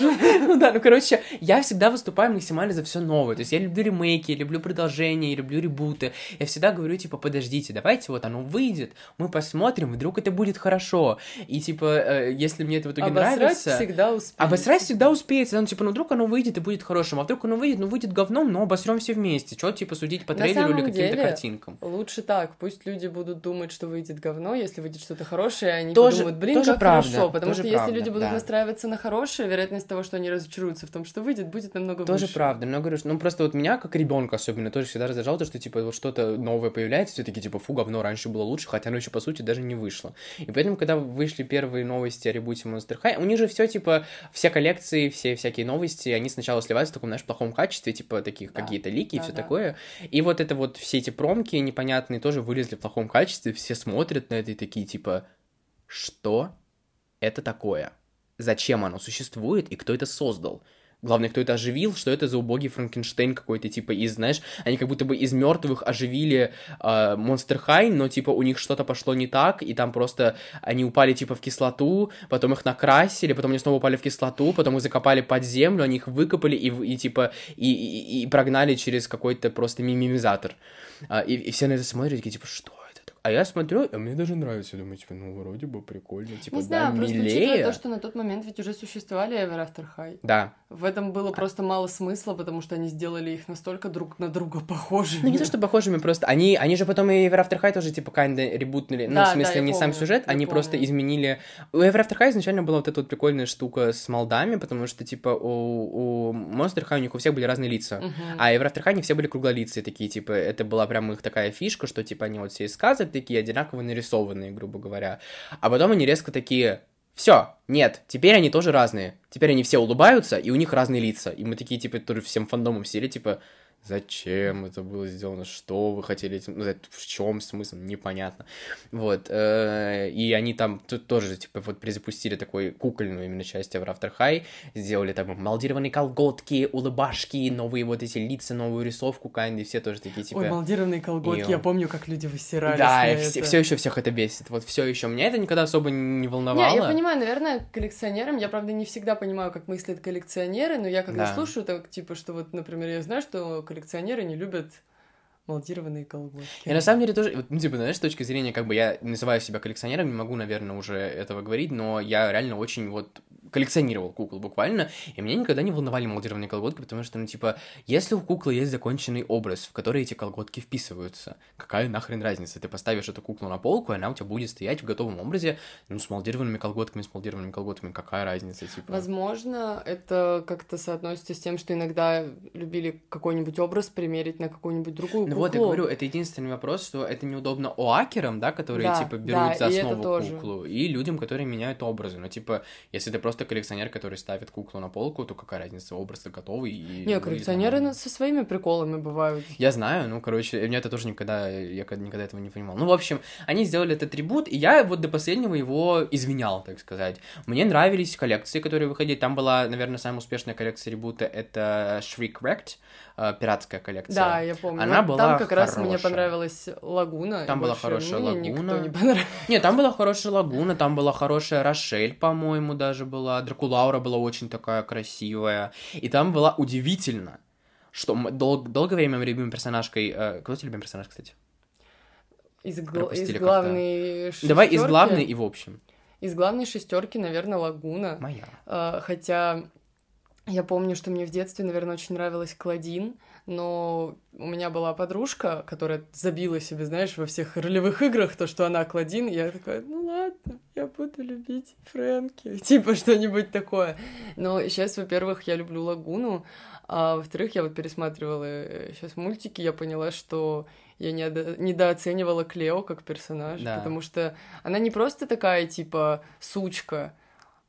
[LAUGHS] ну да, ну, короче, я всегда выступаю максимально за все новое, то есть я люблю ремейки, я люблю продолжения, я люблю ребуты. Я всегда говорю, типа, подождите, давайте вот оно выйдет, мы посмотрим, вдруг это будет хорошо. И, типа, э, если мне это в итоге Обосрать нравится... всегда успеется. Обосрать всегда успеется. Ну, типа, ну, вдруг оно выйдет и будет хорошим, а вдруг оно выйдет, ну, выйдет говном, но обосрем все вместе. Что, типа, судить по трейлеру или каким-то картинкам? лучше так. Пусть люди будут думать, что выйдет говно, если выйдет что-то хорошее, они тоже, подумают, блин, тоже как правда, хорошо. Потому тоже что правда, если люди будут да. настраиваться на хорошее, вероятность того, что они разочаруются в том, что выйдет, будет намного тоже выше. Тоже правда. Но говорю, ну, просто вот меня, как ребенка особенно тоже всегда раздражало, то, что, типа, вот что-то новое появляется, все таки типа, фу, говно, раньше было лучше, хотя оно еще, по сути, даже не вышло. И поэтому, когда вышли первые новости о ребуте Monster High, у них же все, типа, все коллекции, все всякие новости, они сначала сливаются в таком, знаешь, плохом качестве, типа, таких да. какие-то лики да, и все да. такое. И вот это вот все эти промки непонятные тоже вылезли в плохом качестве, все смотрят на это и такие, типа, что это такое? Зачем оно существует и кто это создал? Главное, кто это оживил, что это за убогий Франкенштейн какой-то, типа, из, знаешь, они как будто бы из мертвых оживили Монстр uh, Хай, но, типа, у них что-то пошло не так, и там просто они упали, типа, в кислоту, потом их накрасили, потом они снова упали в кислоту, потом их закопали под землю, они их выкопали и, и типа, и, и, и прогнали через какой-то просто мимимизатор. Uh, и, и все на это смотрят, такие, типа, что а я смотрю, а мне даже нравится. Думаю, типа, ну, вроде бы прикольно. Типа, не знаю, да, просто милее. учитывая то, что на тот момент ведь уже существовали Ever After High. Да. В этом было просто мало смысла, потому что они сделали их настолько друг на друга [LAUGHS] похожими. Ну, не то, что похожими, просто они, они же потом и Ever After High тоже, типа, kinda ребутнули. Ну, да, в смысле, да, не помню, сам сюжет, они помню. просто изменили... У Ever After High изначально была вот эта вот прикольная штука с молдами, потому что, типа, у, у Monster High у них у всех были разные лица. Uh-huh. А Ever After High не все были круглолицые такие, типа, это была прям их такая фишка, что, типа, они вот все из сказок такие одинаковые нарисованные, грубо говоря. А потом они резко такие, все, нет, теперь они тоже разные. Теперь они все улыбаются, и у них разные лица. И мы такие, типа, тоже всем фандомом сели, типа, Зачем это было сделано? Что вы хотели этим? Ну, в чем смысл? Непонятно. Вот. Э, и они там тут тоже, типа, вот призапустили такой кукольную именно часть в After High. Сделали там молдированные колготки, улыбашки, новые вот эти лица, новую рисовку, kind, и все тоже такие, типа... Ой, молдированные колготки, и... я помню, как люди высирались Да, и все, все еще всех это бесит. Вот все еще. Меня это никогда особо не волновало. Не, я понимаю, наверное, коллекционерам, я, правда, не всегда понимаю, как мыслят коллекционеры, но я когда да. слушаю, так, типа, что вот, например, я знаю, что коллекционеры не любят молдированные колготки. Я на самом деле тоже, ну, типа, знаешь, с точки зрения, как бы, я называю себя коллекционером, не могу, наверное, уже этого говорить, но я реально очень вот коллекционировал кукол буквально, и меня никогда не волновали молдированные колготки, потому что, ну, типа, если у куклы есть законченный образ, в который эти колготки вписываются, какая нахрен разница? Ты поставишь эту куклу на полку, и она у тебя будет стоять в готовом образе, ну, с молдированными колготками, с молдированными колготками, какая разница, типа? Возможно, это как-то соотносится с тем, что иногда любили какой-нибудь образ примерить на какую-нибудь другую. Ну вот, я говорю, это единственный вопрос, что это неудобно оакерам, да, которые, да, типа, берут да, за основу куклу, и людям, которые меняют образы. Но, типа, если ты просто коллекционер, который ставит куклу на полку, то какая разница, образ готовый. И, не, коллекционеры там... со своими приколами бывают. Я знаю, ну, короче, меня это тоже никогда, я никогда этого не понимал. Ну, в общем, они сделали этот трибут, и я вот до последнего его извинял, так сказать. Мне нравились коллекции, которые выходили. Там была, наверное, самая успешная коллекция ребута, это Shriek Wrecked, э, пиратская коллекция. Да, я помню. Она Но была Там как хорошая. раз мне понравилась Лагуна. Там была хорошая Лагуна. Никто не понравился. Нет, там была хорошая Лагуна, там была хорошая Рошель, по-моему, даже была. Дракулаура была очень такая красивая. И там была удивительно, что дол- долгое время моей любимой персонажкой... Э, кто тебе любимый персонаж, кстати? Из, гл- из главной шестерки. Давай из главной и в общем. Из главной шестерки, наверное, Лагуна. Моя. Э, хотя я помню, что мне в детстве, наверное, очень нравилась Клодин, но у меня была подружка, которая забила себе, знаешь, во всех ролевых играх то, что она Клодин, и я такая, ну ладно, я буду любить Фрэнки, [LAUGHS] типа что-нибудь такое. Но сейчас, во-первых, я люблю Лагуну, а во-вторых, я вот пересматривала сейчас э, мультики, я поняла, что я недо... недооценивала Клео как персонаж, да. потому что она не просто такая, типа, сучка,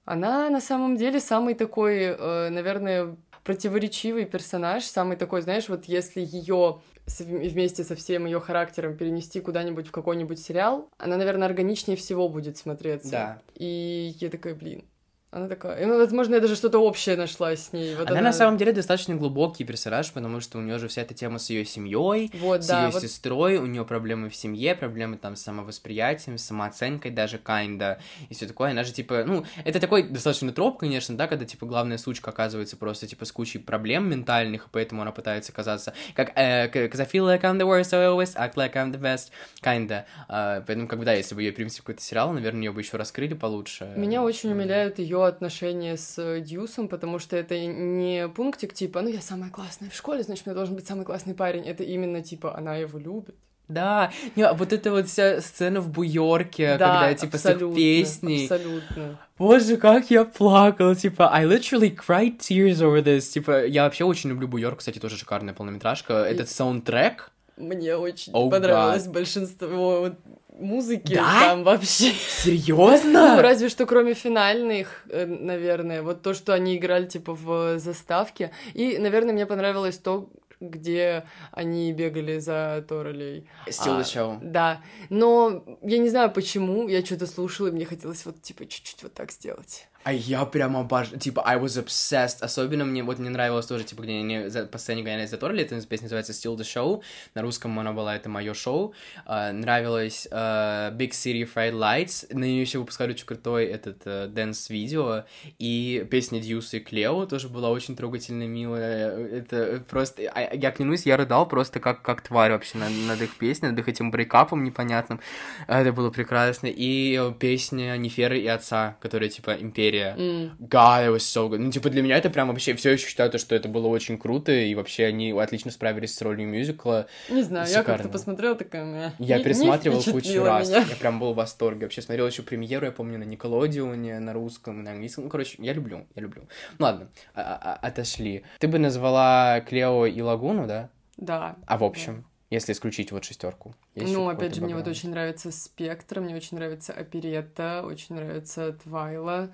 она на самом деле самый такой, э, наверное, противоречивый персонаж, самый такой, знаешь, вот если ее вместе со всем ее характером перенести куда-нибудь в какой-нибудь сериал, она, наверное, органичнее всего будет смотреться. Да. И я такая, блин, она такая, ну, возможно, я даже что-то общее нашла с ней. Вот она, она на самом деле достаточно глубокий персонаж, потому что у нее же вся эта тема с ее семьей, вот, с да, ее вот... сестрой, у нее проблемы в семье, проблемы там с самовосприятием, с самооценкой даже kinda, и все такое. Она же типа, ну, это такой достаточно троп, конечно, да, когда типа главная сучка оказывается просто типа с кучей проблем ментальных, и поэтому она пытается казаться как э, I feel like I'm the worst, I always act like I'm the best, kinda. Э, поэтому, как бы, да, если бы ее принесли в какой-то сериал, наверное, ее бы еще раскрыли получше. Меня очень умиляют ее отношения с Дьюсом, потому что это не пунктик типа, ну я самая классная в школе, значит, у меня должен быть самый классный парень. Это именно типа, она его любит. Да, не, а вот эта вот вся сцена в Буйорке, да, когда, типа, с их песней. абсолютно. Боже, как я плакал, типа, I literally cried tears over this. Типа, я вообще очень люблю Буйорк, кстати, тоже шикарная полнометражка. И... Этот саундтрек. Мне очень oh, понравилось God. большинство музыки да? там вообще. Серьезно? Ну, разве что кроме финальных, э, наверное. Вот то, что они играли, типа, в заставке. И, наверное, мне понравилось то, где они бегали за Торолей. Still а, the show. Да. Но я не знаю почему, я что-то слушала, и мне хотелось вот, типа, чуть-чуть вот так сделать. А я прям обожаю, типа, I was obsessed. Особенно мне, вот мне нравилось тоже, типа, где они за, по сцене за Торли, эта песня называется Still the Show, на русском она была «Это мое шоу». Uh, нравилось uh, Big City Fright Lights, на нее еще выпускали очень крутой этот uh, dance-видео, и песня Дьюса и Клео тоже была очень трогательно милая. Это просто, я клянусь, я рыдал просто как, как тварь вообще над, над их песней, над их этим breakup ом непонятным. Это было прекрасно. И песня Неферы и отца, которая, типа, Империя серия. Mm. God, it was so good. Ну, типа, для меня это прям вообще все еще считаю, то, что это было очень круто, и вообще они отлично справились с ролью мюзикла. Не знаю, Шикарно. я как-то посмотрела такая... Я не, пересматривал не кучу раз. Меня. Я прям был в восторге. Вообще смотрел еще премьеру, я помню, на Николодионе, на русском, на английском. Ну, короче, я люблю, я люблю. Ну, ладно, а -а -а отошли. Ты бы назвала Клео и Лагуну, да? Да. А в общем? Да. Если исключить вот шестерку. Ну, опять же, мне вот очень нравится Спектр, мне очень нравится Оперетта, очень нравится Твайла.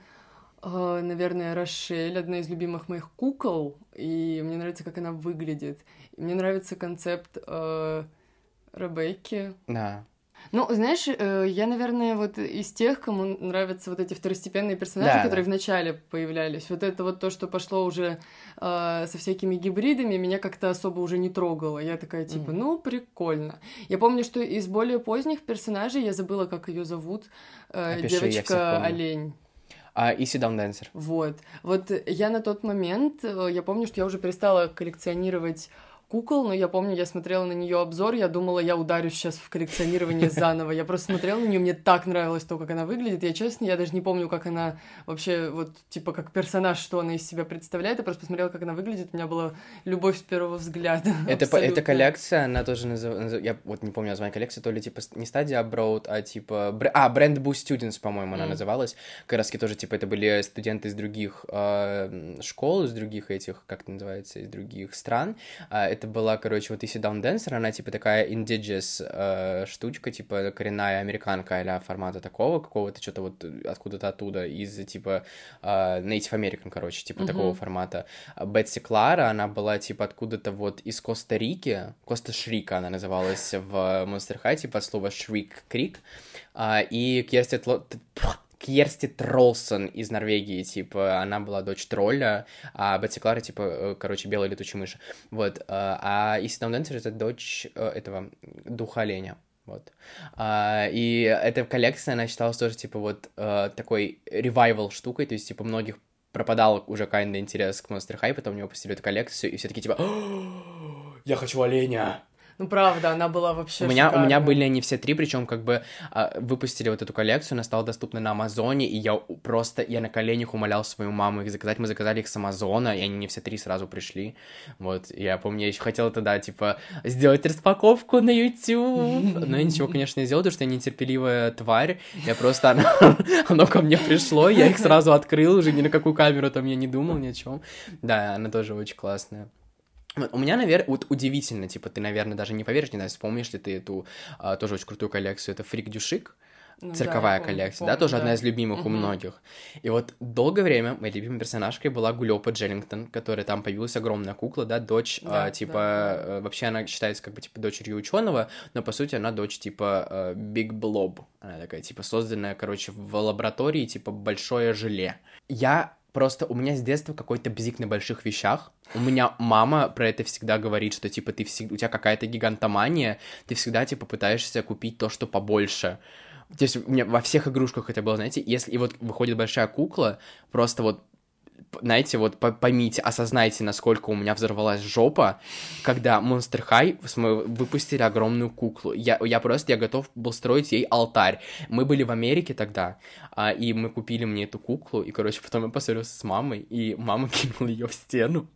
А, наверное, Рошель, одна из любимых моих кукол, и мне нравится, как она выглядит. И мне нравится концепт э, Ребекки. Да. Ну, знаешь, э, я, наверное, вот из тех, кому нравятся вот эти второстепенные персонажи, да, которые да. вначале появлялись. Вот это вот то, что пошло уже э, со всякими гибридами, меня как-то особо уже не трогало. Я такая, типа, mm. ну, прикольно. Я помню, что из более поздних персонажей, я забыла, как ее зовут, э, девочка-олень. А, и Down Dancer. Вот. Вот я на тот момент, э, я помню, что я уже перестала коллекционировать кукол, но я помню, я смотрела на нее обзор, я думала, я ударюсь сейчас в коллекционирование [LAUGHS] заново. Я просто смотрела на нее, мне так нравилось то, как она выглядит. Я честно, я даже не помню, как она вообще, вот, типа, как персонаж, что она из себя представляет. Я просто посмотрела, как она выглядит. У меня была любовь с первого взгляда. [LAUGHS] Это, это коллекция, она тоже называется, я вот не помню название коллекции, то ли, типа, не стадия Abroad, а, типа, бр... а, Brand Boost Students, по-моему, она mm. называлась. Как раз тоже, типа, это были студенты из других э, школ, из других этих, как это называется, из других стран. Э, это была, короче, вот Easy Down Dancer, она, типа, такая indigenous э, штучка, типа, коренная американка или формата такого, какого-то, что-то вот откуда-то оттуда, из, типа, э, Native American, короче, типа, mm-hmm. такого формата. Бетси Клара, она была, типа, откуда-то вот из Коста-Рики, Коста-Шрика она называлась в Monster High, типа, от слова Creek, э, и Керсти Тло... Кьерсти Тролсон из Норвегии, типа, она была дочь тролля, а Бетси Клара, типа, э, короче, белая летучая мышь. Вот. Э, а Исидам Дэнсер — это дочь э, этого духа оленя. Вот. А, и эта коллекция, она считалась тоже, типа, вот такой ревайвал штукой, то есть, типа, многих пропадал уже kinda интерес к Monster High, потом у него пустили эту коллекцию, и все таки типа, я хочу оленя! Ну, правда, она была вообще у меня, у меня были они все три, причем как бы а, выпустили вот эту коллекцию, она стала доступна на Амазоне, и я просто, я на коленях умолял свою маму их заказать, мы заказали их с Амазона, и они мне все три сразу пришли, вот, я помню, я еще хотела тогда, типа, сделать распаковку на YouTube, но я ничего, конечно, не сделал, потому что я нетерпеливая тварь, я просто, оно, [LAUGHS] оно ко мне пришло, я их сразу открыл, уже ни на какую камеру там я не думал, ни о чем, да, она тоже очень классная. У меня, наверное, вот удивительно, типа, ты, наверное, даже не поверишь, не знаю, вспомнишь ли ты эту а, тоже очень крутую коллекцию, это Фрик Дюшик, ну, цирковая да, коллекция, помню, да, тоже да. одна из любимых угу. у многих. И вот долгое время моей любимой персонажкой была Гулёпа Джеллингтон, которая там появилась огромная кукла, да, дочь, да, а, типа, да, да. вообще она считается как бы, типа, дочерью ученого, но, по сути, она дочь, типа, Биг Блоб, она такая, типа, созданная, короче, в лаборатории, типа, большое желе. Я Просто у меня с детства какой-то бзик на больших вещах. У меня мама про это всегда говорит, что, типа, ты всегда, у тебя какая-то гигантомания, ты всегда, типа, пытаешься купить то, что побольше. То есть у меня во всех игрушках это было, знаете, если и вот выходит большая кукла, просто вот знаете, вот поймите, осознайте, насколько у меня взорвалась жопа, когда Monster High выпустили огромную куклу. Я, я просто, я готов был строить ей алтарь. Мы были в Америке тогда, а, и мы купили мне эту куклу, и, короче, потом я поссорился с мамой, и мама [LAUGHS] кинула ее в стену.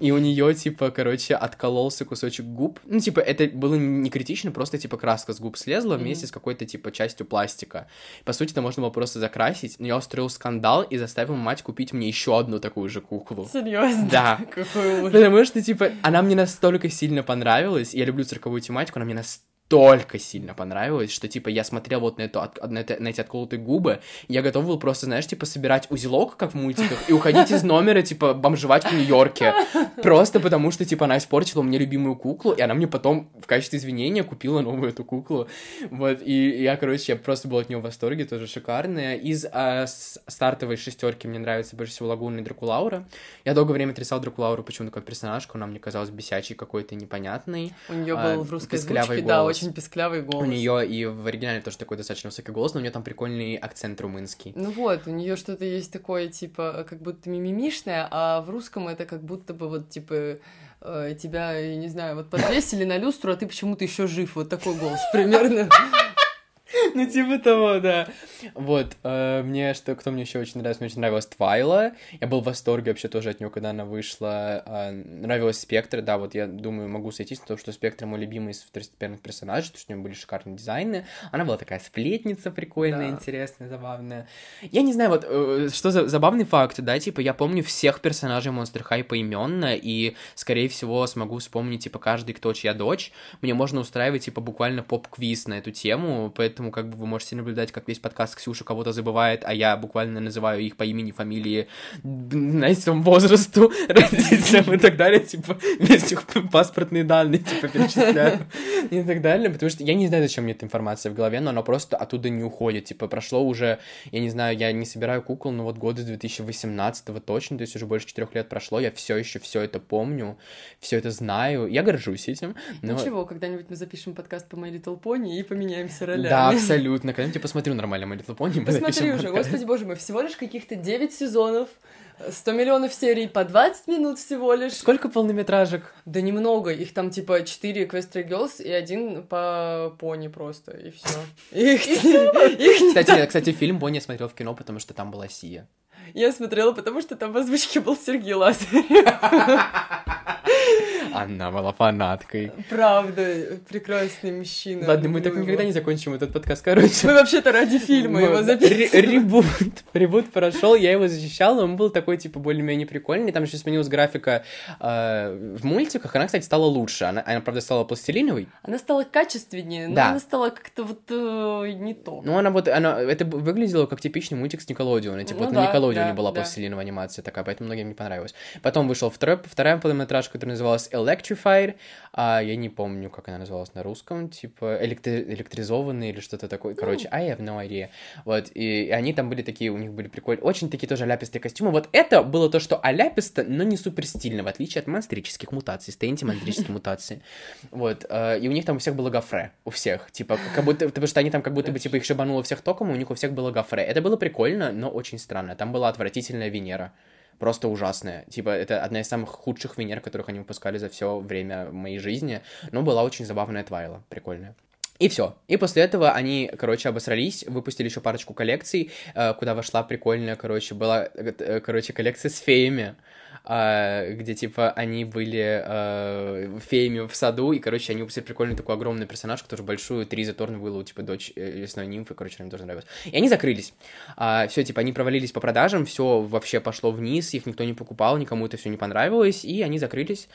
И у нее, типа, короче, откололся кусочек губ. Ну, типа, это было не критично, просто, типа, краска с губ слезла вместе mm-hmm. с какой-то, типа, частью пластика. По сути, это можно было просто закрасить, но я устроил скандал и заставил мать купить мне еще одну такую же куклу. Серьезно? Да. [LAUGHS] Какой ужас. Потому что, типа, она мне настолько сильно понравилась, я люблю цирковую тематику, она мне настолько настолько сильно понравилось, что, типа, я смотрел вот на, эту, на, это, на эти отколотые губы, я готов был просто, знаешь, типа, собирать узелок, как в мультиках, и уходить из номера, типа, бомжевать в Нью-Йорке. Просто потому что, типа, она испортила мне любимую куклу, и она мне потом в качестве извинения купила новую эту куклу. Вот, и я, короче, я просто был от нее в восторге, тоже шикарная. Из а, стартовой шестерки мне нравится больше всего Лагуна и Дракулаура. Я долгое время отрицал Дракулауру почему-то как персонажку, она мне казалась бесячей какой-то непонятный. У нее был а, в русской озвучке, голос. да, очень песклявый голос. У нее и в оригинале тоже такой достаточно высокий голос, но у нее там прикольный акцент румынский. Ну вот, у нее что-то есть такое, типа, как будто мимимишное, а в русском это как будто бы вот, типа, э, тебя, я не знаю, вот подвесили на люстру, а ты почему-то еще жив. Вот такой голос примерно. [LAUGHS] Ну, типа того, да. Вот, э, мне что, кто мне еще очень нравится, мне очень нравилась Твайла. Я был в восторге вообще тоже от нее, когда она вышла. Э, нравилась Спектр, да, вот я думаю, могу сойтись на то, что Спектр мой любимый из второстепенных персонажей, потому что у нее были шикарные дизайны. Она была такая сплетница прикольная, да. интересная, забавная. Я не знаю, вот, э, что за забавный факт, да, типа, я помню всех персонажей Monster High поименно, и, скорее всего, смогу вспомнить, типа, каждый, кто чья дочь. Мне можно устраивать, типа, буквально поп-квиз на эту тему, поэтому, как бы, вы можете наблюдать, как весь подкаст Ксюша кого-то забывает, а я буквально называю их по имени, фамилии, знаете, там, возрасту, [LAUGHS] родителям и так далее, типа, вместе их паспортные данные, типа, перечисляю и так далее, потому что я не знаю, зачем мне эта информация в голове, но она просто оттуда не уходит, типа, прошло уже, я не знаю, я не собираю кукол, но вот годы 2018 точно, то есть уже больше четырех лет прошло, я все еще все это помню, все это знаю, я горжусь этим. Но... Ничего, когда-нибудь мы запишем подкаст по My Little Pony и поменяемся ролями. Да, абсолютно, когда-нибудь посмотрю нормально Little Pony, Посмотри уже, господи боже мой, всего лишь каких-то 9 сезонов, 100 миллионов серий по 20 минут всего лишь. Сколько полнометражек? Да немного, их там типа 4 Equestria Girls и один по пони просто, и все. [LAUGHS] Кстати, кстати, фильм Бонни я смотрел в кино, потому что там была Сия. Я смотрела, потому что там в озвучке был Сергей Лазарев. [LAUGHS] Она была фанаткой. Правда, прекрасный мужчина. Ладно, мы так никогда не закончим этот подкаст, короче. Мы вообще-то ради фильма его записывали. Ребут. [LAUGHS] Ребут прошел, я его защищал, он был такой, типа, более-менее прикольный. Там еще сменилась графика э, в мультиках. Она, кстати, стала лучше. Она, она, правда, стала пластилиновой. Она стала качественнее, но она стала как-то вот э, не то. Ну, она вот, она, это выглядело как типичный мультик с Николодиона. Типа, ну, вот на Николодионе была пластилиновая анимация такая, поэтому многим не понравилось. Потом вышел второй, вторая полнометражка, которая называлась Electrified, а я не помню, как она называлась на русском, типа электри- электризованный или что-то такое, короче, I have no idea, вот, и, и они там были такие, у них были прикольные, очень такие тоже ляпистые костюмы, вот это было то, что аляписто, но не супер стильно, в отличие от монстрических мутаций, стейнти монстрические мутации, вот, э, и у них там у всех было гофре, у всех, типа, как будто, потому что они там как будто бы, типа, их шибануло всех током, и у них у всех было гофре, это было прикольно, но очень странно, там была отвратительная Венера, просто ужасная. Типа, это одна из самых худших Венер, которых они выпускали за все время моей жизни. Но была очень забавная Твайла, прикольная. И все. И после этого они, короче, обосрались, выпустили еще парочку коллекций, э, куда вошла прикольная, короче, была, э, короче, коллекция с феями. А, где, типа, они были э, феями в саду, и, короче, они выпустили прикольный такой огромный персонаж, который большую Триза Торнвиллу, типа, дочь э, лесной нимфы, короче, мне тоже нравилось. И они закрылись. А, все, типа, они провалились по продажам, все вообще пошло вниз, их никто не покупал, никому это все не понравилось, и они закрылись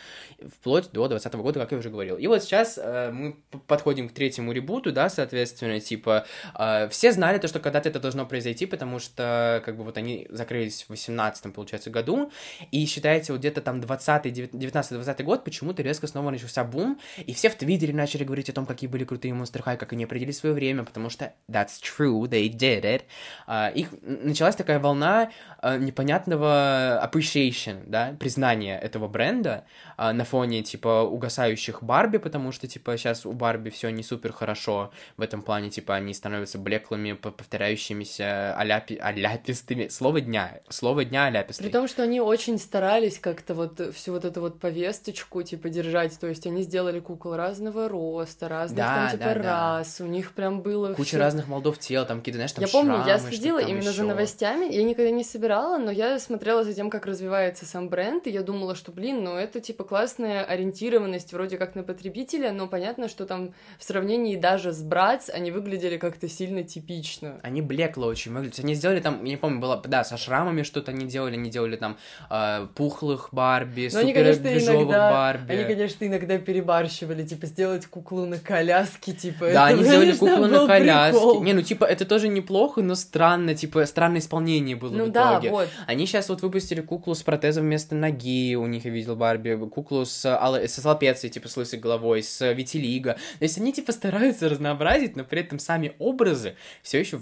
вплоть до 2020 года, как я уже говорил. И вот сейчас э, мы подходим к третьему ребуту, да, соответственно, типа, э, все знали то, что когда-то это должно произойти, потому что, как бы, вот они закрылись в 18 получается, году, и считаете, вот где-то там 20 19-20 год почему-то резко снова начался бум, и все в Твиттере начали говорить о том, какие были крутые Monster High, как они определили свое время, потому что that's true, they did it. Uh, их началась такая волна uh, непонятного appreciation, да, признания этого бренда uh, на фоне, типа, угасающих Барби, потому что, типа, сейчас у Барби все не супер хорошо в этом плане, типа, они становятся блеклыми, повторяющимися аляпи... аляпистыми. Слово дня. Слово дня аляпистый. При том, что они очень старались как-то вот всю вот эту вот повесточку, типа, держать. То есть они сделали кукол разного роста, разных да, там, типа, да, рас. Да. У них прям было Куча всё... разных молдов тела, там какие-то, знаешь, там Я шрамы, помню, я следила именно еще. за новостями. Я никогда не собирала, но я смотрела за тем, как развивается сам бренд, и я думала, что, блин, ну это, типа, классная ориентированность вроде как на потребителя, но понятно, что там в сравнении даже с Братс они выглядели как-то сильно типично. Они блекло очень выглядят. Они сделали там, я не помню, было, да, со шрамами что-то они делали, они делали там э, пухлых Барби, Но супер иногда, Барби. они, конечно, иногда перебарщивали, типа, сделать куклу на коляске, типа, Да, это, они сделали куклу на коляске. прикол. Не, ну типа это тоже неплохо, но странно, типа странное исполнение было Ну в да, итоге. вот. Они сейчас вот выпустили куклу с протезом вместо ноги, у них я видел Барби, куклу с, со лапецей, типа с лысой головой, с витилиго. То есть они типа стараются разнообразить, но при этом сами образы все еще,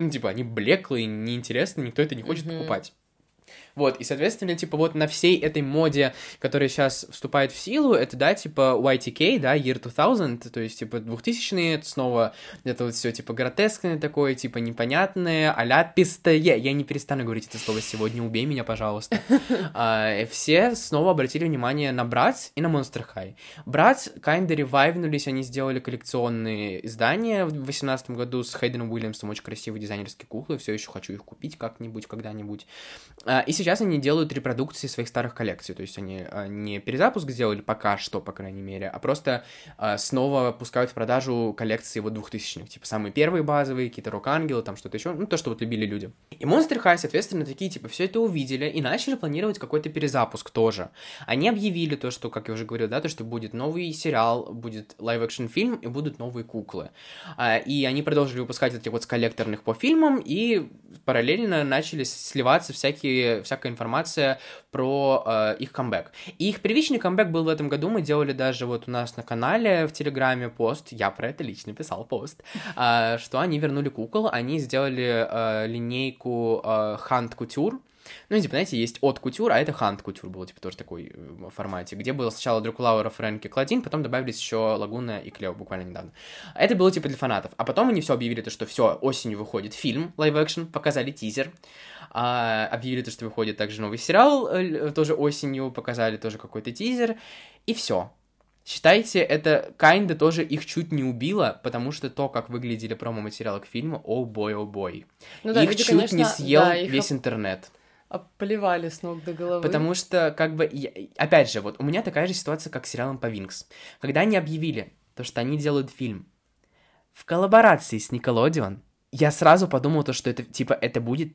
ну типа они блеклые, неинтересные, никто это не хочет Мгм. покупать. Вот, и, соответственно, типа, вот на всей этой моде, которая сейчас вступает в силу, это, да, типа, YTK, да, Year 2000, то есть, типа, 2000-е, это снова это вот все типа, гротескное такое, типа, непонятное, аляпистое, я не перестану говорить это слово сегодня, убей меня, пожалуйста. [LAUGHS] А, все снова обратили внимание на Bratz и на Monster High. Bratz kinda ревайвнулись, они сделали коллекционные издания в 2018 году с Хейденом Уильямсом, очень красивые дизайнерские куклы, все еще хочу их купить как-нибудь, когда-нибудь. А, И сейчас они делают репродукции своих старых коллекций, то есть они а, не перезапуск сделали пока что, по крайней мере, а просто а, снова пускают в продажу коллекции вот двухтысячных, типа самые первые базовые, какие-то рок-ангелы, там что-то еще, ну то, что вот любили люди. И Monster High, соответственно, такие, типа, все это увидели и начали планировать какой-то перезапуск тоже. Они объявили то, что, как я уже говорил, да, то, что будет новый сериал, будет лайв-экшн фильм и будут новые куклы. А, И они продолжили выпускать эти вот с коллекторных по фильмам, и параллельно начали сливаться всякие, всякая информация про э, их камбэк. И их первичный камбэк был в этом году, мы делали даже вот у нас на канале в Телеграме пост, я про это лично писал пост, а, что они вернули кукол, они сделали э, линейку э, Hunt Couture, ну, типа, знаете, есть от кутюр, а это хант кутюр был, типа, тоже такой э, в формате, где было сначала Дракулаура, Фрэнки, Кладин, потом добавились еще Лагуна и Клео буквально недавно. Это было, типа, для фанатов. А потом они все объявили, то, что все, осенью выходит фильм, live-action, показали тизер, а, объявили то, что выходит также новый сериал, э, тоже осенью, показали тоже какой-то тизер, и все. Считайте, это kinda тоже их чуть не убило, потому что то, как выглядели промо-материалы к фильму, oh boy, oh boy. Ну да, их люди, чуть не конечно, съел да, их весь интернет. Поливали с ног до головы. Потому что, как бы, я- опять же, вот у меня такая же ситуация, как с сериалом по Винкс. Когда они объявили, то, что они делают фильм в коллаборации с Nickelodeon, я сразу подумал, то, что это, типа, это будет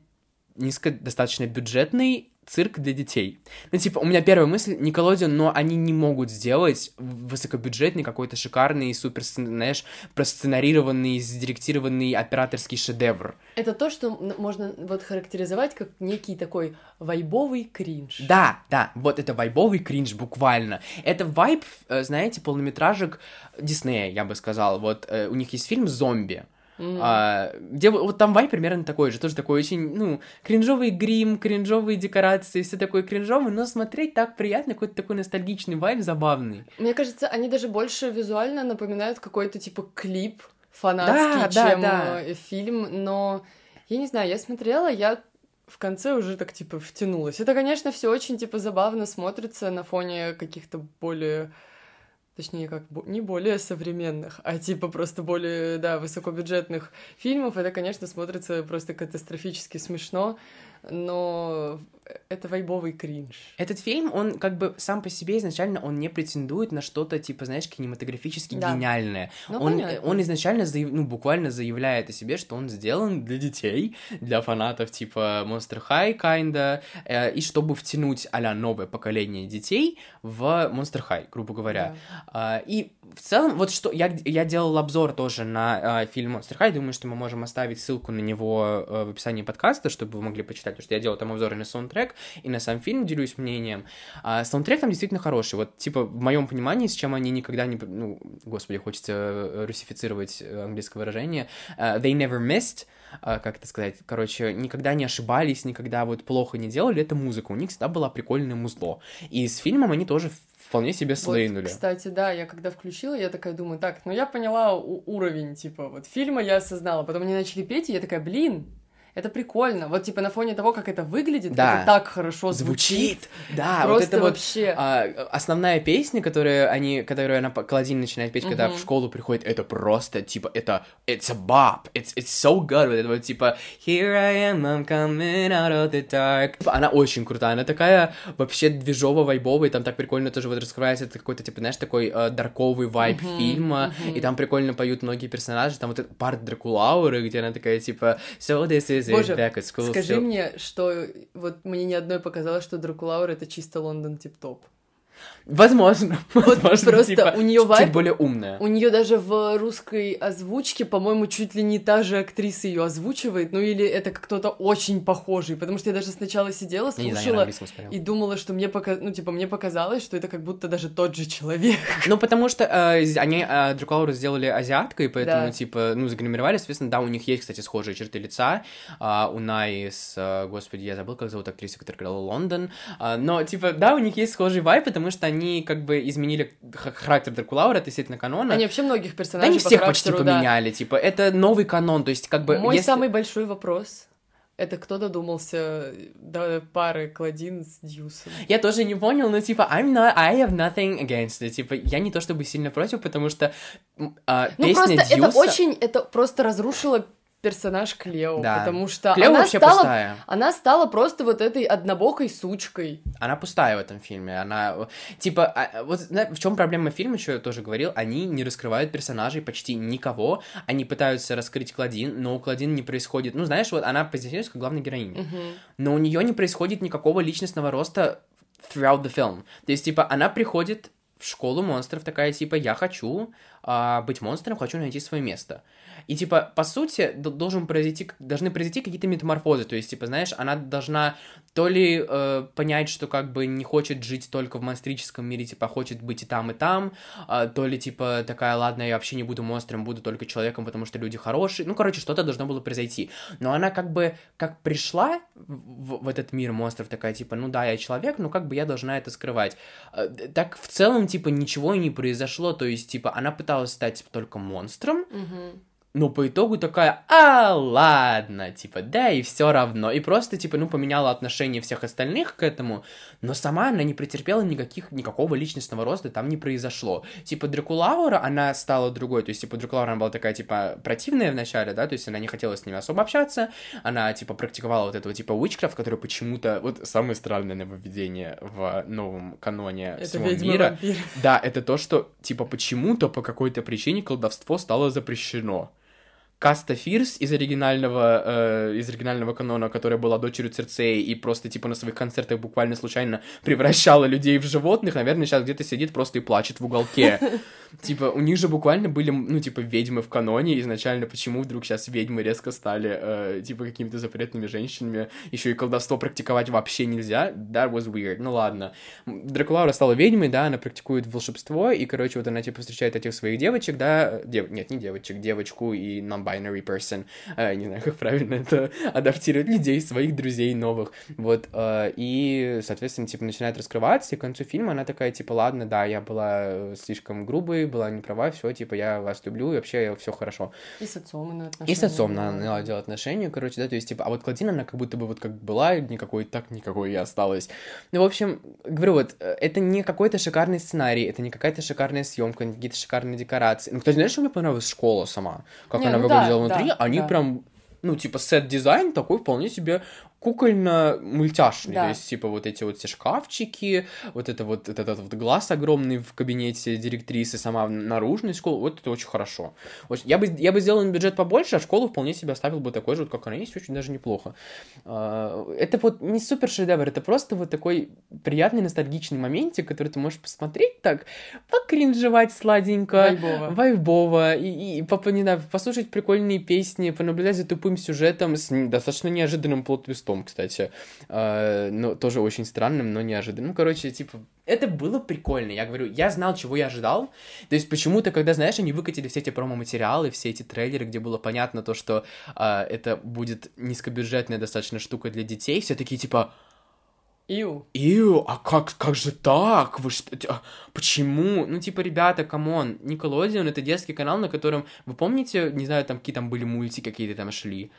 низко достаточно бюджетный цирк для детей. Ну, типа, у меня первая мысль, Nickelodeon, но они не могут сделать высокобюджетный какой-то шикарный, супер, знаешь, просценарированный, сдиректированный операторский шедевр. Это то, что можно вот характеризовать как некий такой вайбовый кринж. Да, да, вот это вайбовый кринж буквально. Это вайб, э, знаете, полнометражек Диснея, я бы сказал. Вот э, у них есть фильм «Зомби», М. а, где вот там вайб примерно такой же, тоже такой очень, ну, кринжовый грим, кринжовые декорации, все такое кринжовое, но смотреть так приятно, какой-то такой ностальгичный вайб забавный. Мне кажется, они даже больше визуально напоминают какой-то типа клип фанатский, Да, да, чем да. э, фильм, но я не знаю, я смотрела, я в конце уже так типа втянулась. Это, конечно, все очень типа забавно смотрится на фоне каких-то более точнее, как не более современных, а типа просто более, да, высокобюджетных фильмов, это, конечно, смотрится просто катастрофически смешно, но это вайбовый кринж. Этот фильм, он как бы сам по себе изначально, он не претендует на что-то, типа, знаешь, кинематографически Да. гениальное. Ну, он, понятно. он изначально, заяв- ну, буквально заявляет о себе, что он сделан для детей, для фанатов типа Monster High, kinda, э, и чтобы втянуть а новое поколение детей в Monster High, грубо говоря. А, и в целом, вот что, я, я делал обзор тоже на а, фильм Monster High, думаю, что мы можем оставить ссылку на него э, в описании подкаста, чтобы вы могли почитать, потому что я делал там обзоры на саундтрек, и на сам фильм делюсь мнением. А, саундтрек там действительно хороший, вот, типа, в моем понимании, с чем они никогда не, ну, господи, хочется э, русифицировать э, английское выражение, э, they never missed, как это сказать, короче, никогда не ошибались, никогда вот плохо не делали, это музыка, у них всегда была прикольное музло. И с фильмом они тоже вполне себе Вот, слейнули. кстати, да, я когда включила, я такая думаю, так, ну я поняла уровень, типа, вот фильма я осознала, потом они начали петь, и я такая, блин, это прикольно. Вот, типа, на фоне того, как это выглядит, Да. это так хорошо звучит. Звучит, да, Просто вот это вот вообще. а, основная песня, которую они, которую она Клодин начинает петь, когда Мгм. в школу приходит, это просто типа это it's a bop, it's it's so good, вот это вот типа here I am, I'm coming out of the dark. Типа, Она очень крутая, она такая вообще движово вайбовая, там так прикольно тоже вот раскрывается это какой-то типа знаешь такой э, дарковый вайб Мгм, фильма, мгм. и там прикольно поют многие персонажи, там вот этот парт Дракулауры, где она такая типа so this is is Боже, back at school Скажи still? мне, что вот мне ни одной показалось, что Дракулаур это чисто Лондон тип-топ. Возможно, [LAUGHS] возможно, просто типа, у неё чуть вайб- более умная. У нее даже в русской озвучке, по-моему, чуть ли не та же актриса ее озвучивает, ну или это кто-то очень похожий, потому что я даже сначала сидела, знаю, слушала смотрел. и думала, что мне пока, ну типа мне показалось, что это как будто даже тот же человек. [LAUGHS] Ну, потому что э, они э, Дракулауру сделали азиаткой, поэтому, Да. типа, ну, загримировали, соответственно, да, у них есть, кстати, схожие черты лица. А, у Наи с, э, господи, я забыл, как зовут актрису, которая играла Лондон. А, но, типа, да, у них есть схожий вайп, потому что они, как бы, изменили характер Дракулаура относительно канона. Они вообще многих да персонажей они по всех почти характеру, да. поменяли, типа, это новый канон, то есть, как бы, Мой если- самый большой вопрос это кто додумался до пары Клодин с Дьюсом? Я тоже не понял, но типа, I'm not, I have nothing against it. Типа, я не то чтобы сильно против, потому что а, Ну песня просто Дьюса... это очень, это просто разрушило персонаж Клео, Да. потому что Клео она вообще стала, пустая. она стала просто вот этой однобокой сучкой. Она пустая в этом фильме. Она, типа, а, вот в чем проблема фильма, что я тоже говорил, они не раскрывают персонажей почти никого. Они пытаются раскрыть Клодин, но у Клодин не происходит... Ну, знаешь, вот она позиционируется как главная героиня. Мгм. но у нее не происходит никакого личностного роста throughout the film. То есть, типа, она приходит в школу монстров, такая, типа, я хочу а, быть монстром, хочу найти свое место. И, типа, по сути, должен произойти, должны произойти какие-то метаморфозы. То есть, типа, знаешь, она должна то ли э, понять, что как бы не хочет жить только в монстрическом мире, типа, хочет быть и там, и там, а, то ли, типа, такая, ладно, я вообще не буду монстром, буду только человеком, потому что люди хорошие. Ну, короче, что-то должно было произойти. Но она как бы, как пришла в, в этот мир монстров, такая, типа, ну да, я человек, но как бы я должна это скрывать. Э, Так в целом, типа, ничего и не произошло, то есть, типа, она пыталась стать только монстром, Мгм. Но по итогу такая, а, ладно, типа, да, и все равно. И просто, типа, ну, поменяла отношение всех остальных к этому, но сама она не претерпела никаких, никакого личностного роста, там не произошло. Типа, Дракулаура, она стала другой, то есть, типа, Дракулаура, она была такая, типа, противная вначале, да, то есть она не хотела с ними особо общаться, она, типа, практиковала вот этого, типа, witchcraft, который почему-то, вот, самое странное нововведение в новом каноне Это всего мира. вампир. Да, это то, что, типа, почему-то по какой-то причине колдовство стало запрещено. Каста Фирс из оригинального, э, из оригинального канона, которая была дочерью Церцеи и просто, типа, на своих концертах буквально случайно превращала людей в животных, наверное, сейчас где-то сидит просто и плачет в уголке. [LAUGHS] Типа, у них же буквально были, ну, типа, ведьмы в каноне изначально, почему вдруг сейчас ведьмы резко стали, э, типа, какими-то запретными женщинами, еще и колдовство практиковать вообще нельзя, that was weird, ну ладно. Дракулаура стала ведьмой, да, она практикует волшебство, и, короче, вот она, типа, встречает этих своих девочек, да, дев... нет, не девочек, девочку и non-binary person, э, не знаю, как правильно это [LAUGHS] адаптировать, людей, своих друзей новых, вот, э, и, соответственно, типа, начинает раскрываться, и к концу фильма она такая, типа, ладно, да, я была э, слишком грубой, была не права, все, типа, я вас люблю, и вообще все хорошо. И с отцом она отношения. И с отцом была. на- наладила отношения, короче, да, то есть, типа, а вот Клодин, она как будто бы вот как была, никакой так, никакой и осталась. Ну, в общем, говорю, вот, э, это не какой-то шикарный сценарий, это не какая-то шикарная съемка, не какие-то шикарные декорации. Ну, кстати, знаешь, что мне понравилась школа сама? Как Не, она ну да, выглядела внутри? да, Они да. прям, ну, типа, сет-дизайн такой вполне себе кукольно-мультяшный. Да. То есть, типа, вот эти вот все шкафчики, вот это вот, вот этот вот глаз огромный в кабинете директрисы, сама наружность школы, вот это очень хорошо. Очень- Я бы, я бы сделал бюджет побольше, а школу вполне себе оставил бы такой же, вот как она есть, очень даже неплохо. А, Это вот не супер шедевр, это просто вот такой приятный ностальгичный моментик, который ты можешь посмотреть так, покринжевать сладенько, Вайбово. вайбово, и, и поп- не знаю, послушать прикольные песни, понаблюдать за тупым сюжетом с достаточно неожиданным плот-твистом, кстати. А, но тоже очень странным, но неожиданным. Ну, короче, типа, это было прикольно. Я говорю, я знал, чего я ожидал. То есть почему-то, когда, знаешь, они выкатили все эти промо-материалы, все эти трейлеры, где было понятно то, что а, это будет низкобюджетная достаточно штука для детей, все такие типа, Ию. Ию, а как, как же так? Вы что? а, Почему? Ну, типа, ребята, come on, Nickelodeon это детский канал, на котором, вы помните, не знаю, там какие там были мультики какие-то там шли?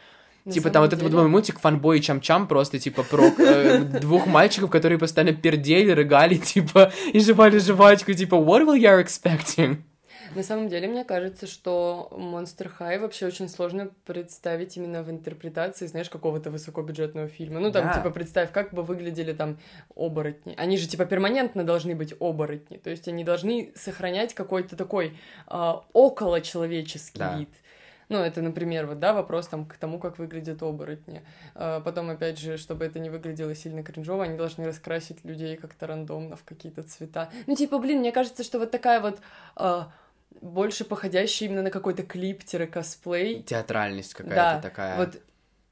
На типа, там вот этот деле- вот мультик Фанбой и Чам-Чам просто, типа, про э, [LAUGHS] двух мальчиков, которые постоянно пердели, рыгали, [LAUGHS] типа, и жевали жвачку, типа, what were you expecting? На самом деле, мне кажется, что Monster High вообще очень сложно представить именно в интерпретации, знаешь, какого-то высокобюджетного фильма. Ну, там, Да. типа, представь, как бы выглядели там оборотни. Они же, типа, перманентно должны быть оборотни. То есть они должны сохранять какой-то такой а, околочеловеческий Да. вид. Ну, это, например, вот, да, вопрос там к тому, как выглядят оборотни. А потом, опять же, чтобы это не выглядело сильно кринжово, они должны раскрасить людей как-то рандомно в какие-то цвета. Ну, типа, блин, мне кажется, что вот такая вот... А, больше походящая именно на какой-то клип-косплей. Театральность какая-то да, такая. Вот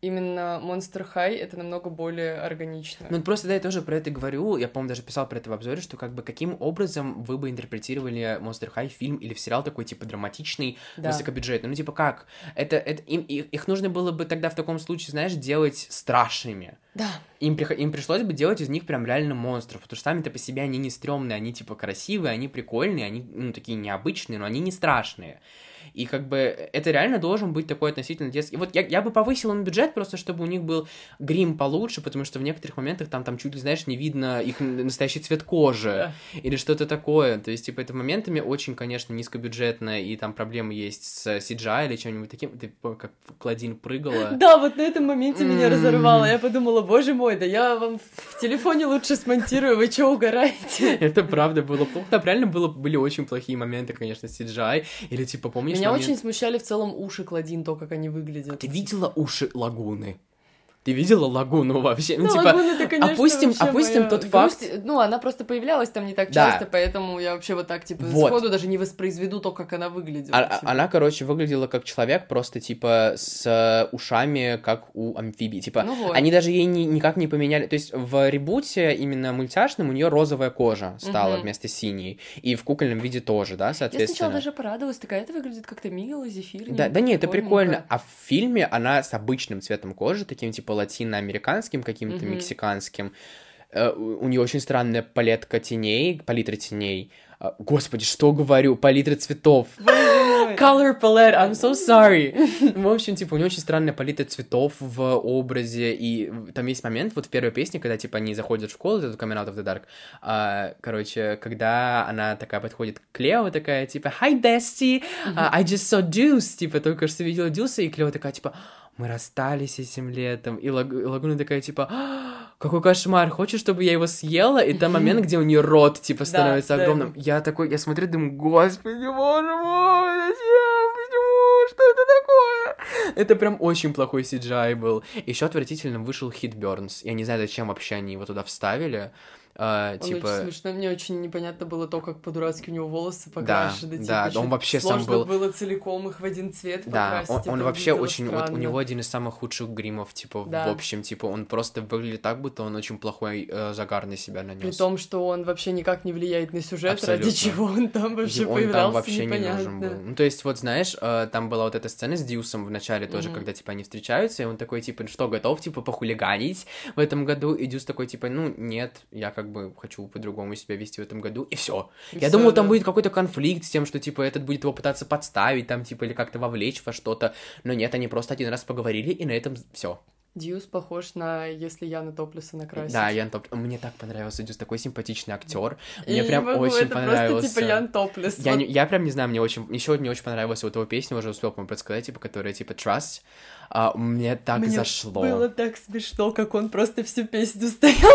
именно Monster High это намного более органично. Ну, просто да, я тоже про это говорю. Я, по-моему, даже писал про это в обзоре, что как бы каким образом вы бы интерпретировали Monster High фильм или в сериал такой, типа, драматичный, да. высокобюджетный. Ну, типа, как? Это, это им, их нужно было бы тогда в таком случае, знаешь, делать страшными. Да. Им, им пришлось бы делать из них прям реально монстров, потому что сами-то по себе они не стрёмные, они, типа, красивые, они прикольные, они, ну, такие необычные, но они не страшные. И как бы это реально должен быть такой относительно детский. Вот я, я бы повысил им бюджет просто, чтобы у них был грим получше, потому что в некоторых моментах там, там чуть ли, знаешь, не видно их настоящий цвет кожи или что-то такое. То есть, типа, это моментами очень, конечно, низкобюджетно, и там проблемы есть с CGI или чем-нибудь таким. Ты как Клодин прыгала. Да, вот на этом моменте меня разорвало. Я подумала, боже мой, да я вам в телефоне лучше смонтирую, вы что, угораете? Это правда было плохо. Там реально было, были очень плохие моменты, конечно, с CGI. Или, типа, помнишь, меня момент... очень смущали в целом уши Кладин, то, как они выглядят. Ты видела уши лагуны? Ты видела лагуну вообще? Ну, ну типа, лагуна, конечно, опустим, опустим тот факт. Грусть... Ну, она просто появлялась там не так да. часто, поэтому я вообще вот так, типа, вот. сходу даже не воспроизведу то, как она выглядела. А, типа. Она, короче, выглядела как человек, просто, типа, с ушами, как у амфибии. Типа, ну вот. они даже ей ни, никак не поменяли. То есть в ребуте именно мультяшном у нее розовая кожа стала угу. вместо синей. И в кукольном виде тоже, да, соответственно. Я сначала даже порадовалась, такая это выглядит как-то мило, зефирненько. Да, да нет, это прикольно. А в фильме она с обычным цветом кожи, таким, типа, латиноамериканским американским, каким-то mm-hmm. мексиканским. Э, у нее очень странная палетка теней, палитра теней. А, господи, что говорю? Палитра цветов. [LAUGHS] Color palette, I'm so sorry. В общем, типа, у нее очень странная палитра цветов в образе, и там есть момент, вот в первой песне, когда, типа, они заходят в школу, это Coming Out of the Dark, а, короче, когда она такая подходит к Клео, такая, типа, Hi, bestie, uh, I just saw Deuce, типа, только что видела Дюса, и Клео такая, типа, мы расстались этим летом. И. Лагуна такая, типа, «А, какой кошмар, хочешь, чтобы я его съела? И там момент, где у нее рот, типа, [LAUGHS] становится да, огромным. Да. Я такой, я смотрю, думаю, господи, боже мой, зачем, почему, что это такое? Это прям очень плохой CGI был. Еще отвратительно вышел Хит Бернс. Я не знаю, зачем вообще они его туда вставили. А, он типа... очень смешно, мне очень непонятно было то, как по-дурацки у него волосы покрашены. Да, типа, да, он вообще сам был... было целиком их в один цвет да, покрасить. он, он вообще очень... Вот у него один из самых худших гримов, типа, да. в общем, типа, он просто выглядит так, будто он очень плохой э, загар на себя нанес. При том, что он вообще никак не влияет на сюжет, Абсолютно. ради чего он там вообще он появлялся, там вообще непонятно. не нужен был. Ну, то есть, вот, знаешь, э, там была вот эта сцена с Дьюсом в начале тоже, mm-hmm. когда, типа, они встречаются, и он такой, типа, что, готов, типа, похулиганить в этом году? И Дьюс такой, типа, ну, нет, я как бы хочу по-другому себя вести в этом году, и все. Я всё, думал, да. там будет какой-то конфликт с тем, что, типа, этот будет его пытаться подставить, там, типа, или как-то вовлечь во что-то, но нет, они просто один раз поговорили, и на этом все. Дьюс похож на если Яна Топлиса накрасить. Да, Ян Топлис. Мне так понравился Дьюс, такой симпатичный актер. Мне прям могу, очень это понравился. Просто типа Ян Топлис. Я, вот. не, я прям не знаю, мне очень. Еще мне очень понравилась вот его песня, уже успел, по-моему, подсказать, типа, которая типа Trust. А, мне так мне зашло. Было так смешно, как он просто всю песню [LAUGHS] стоял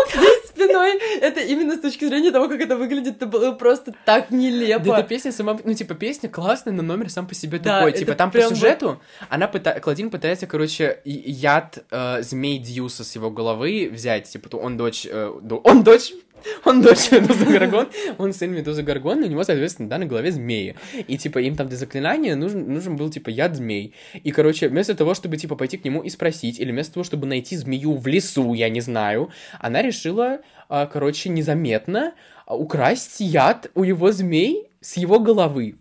спиной. Это именно с точки зрения того, как это выглядит, это было просто так нелепо. Да эта песня сама, ну, типа, песня классная, но номер сам по себе да, тупой. Типа, там по сюжету она пытается, Клодин пытается, короче, яд э, змей Дьюса с его головы взять. Типа, он дочь, э, он дочь он дочь Медузы Гаргон, он сын Медузы Гаргон, у него, соответственно, да, на голове змеи. И, типа, им там для заклинания нужен, нужен был, типа, яд змей. И, короче, вместо того, чтобы, типа, пойти к нему и спросить, или вместо того, чтобы найти змею в лесу, я не знаю, она решила, а, короче, незаметно украсть яд у его змей с его головы.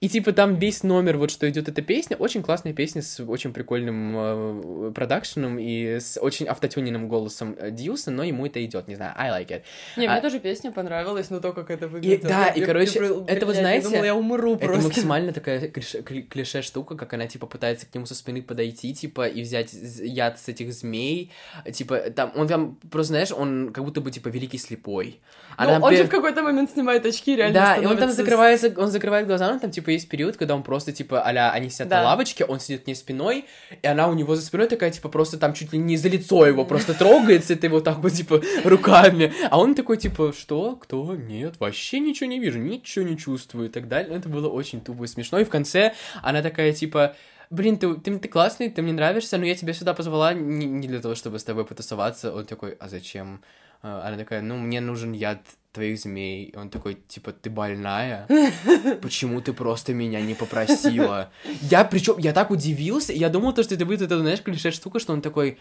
И типа там весь номер, вот что идет эта песня, очень классная песня с очень прикольным э, продакшеном и с очень автотюненным голосом э, Дьюса, но ему это идет, не знаю, I like it. Не, а... мне тоже песня понравилась, но то, как это выглядит. И, да, и, короче, я, это вот, знаете... Я думала, я умру просто. Это максимально такая клише, клише штука, как она, типа, пытается к нему со спины подойти, типа, и взять яд с этих змей, типа, там, он там, просто, знаешь, он как будто бы, типа, великий слепой. ну, он же в какой-то момент снимает очки, реально Да, и он там закрывается, он закрывает глаза, он там, типа, типа, есть период, когда он просто, типа, а они сидят Да. на лавочке, он сидит к ней спиной, и она у него за спиной такая, типа, просто там чуть ли не за лицо его просто трогается, это его так вот, типа, руками. А он такой, типа, что? Кто? Нет, вообще ничего не вижу, ничего не чувствую и так далее. Это было очень тупо и смешно. И в конце она такая, типа, блин, ты, ты, ты классный, ты мне нравишься, но я тебя сюда позвала не, не для того, чтобы с тобой потусоваться. Он такой, а зачем? А, Она такая, ну, мне нужен яд твоих змей. И он такой, типа, ты больная? [LAUGHS] Почему ты просто меня не попросила? Я, причем, я так удивился, я думал, то, что это будет, это, знаешь, клише штука, что он такой,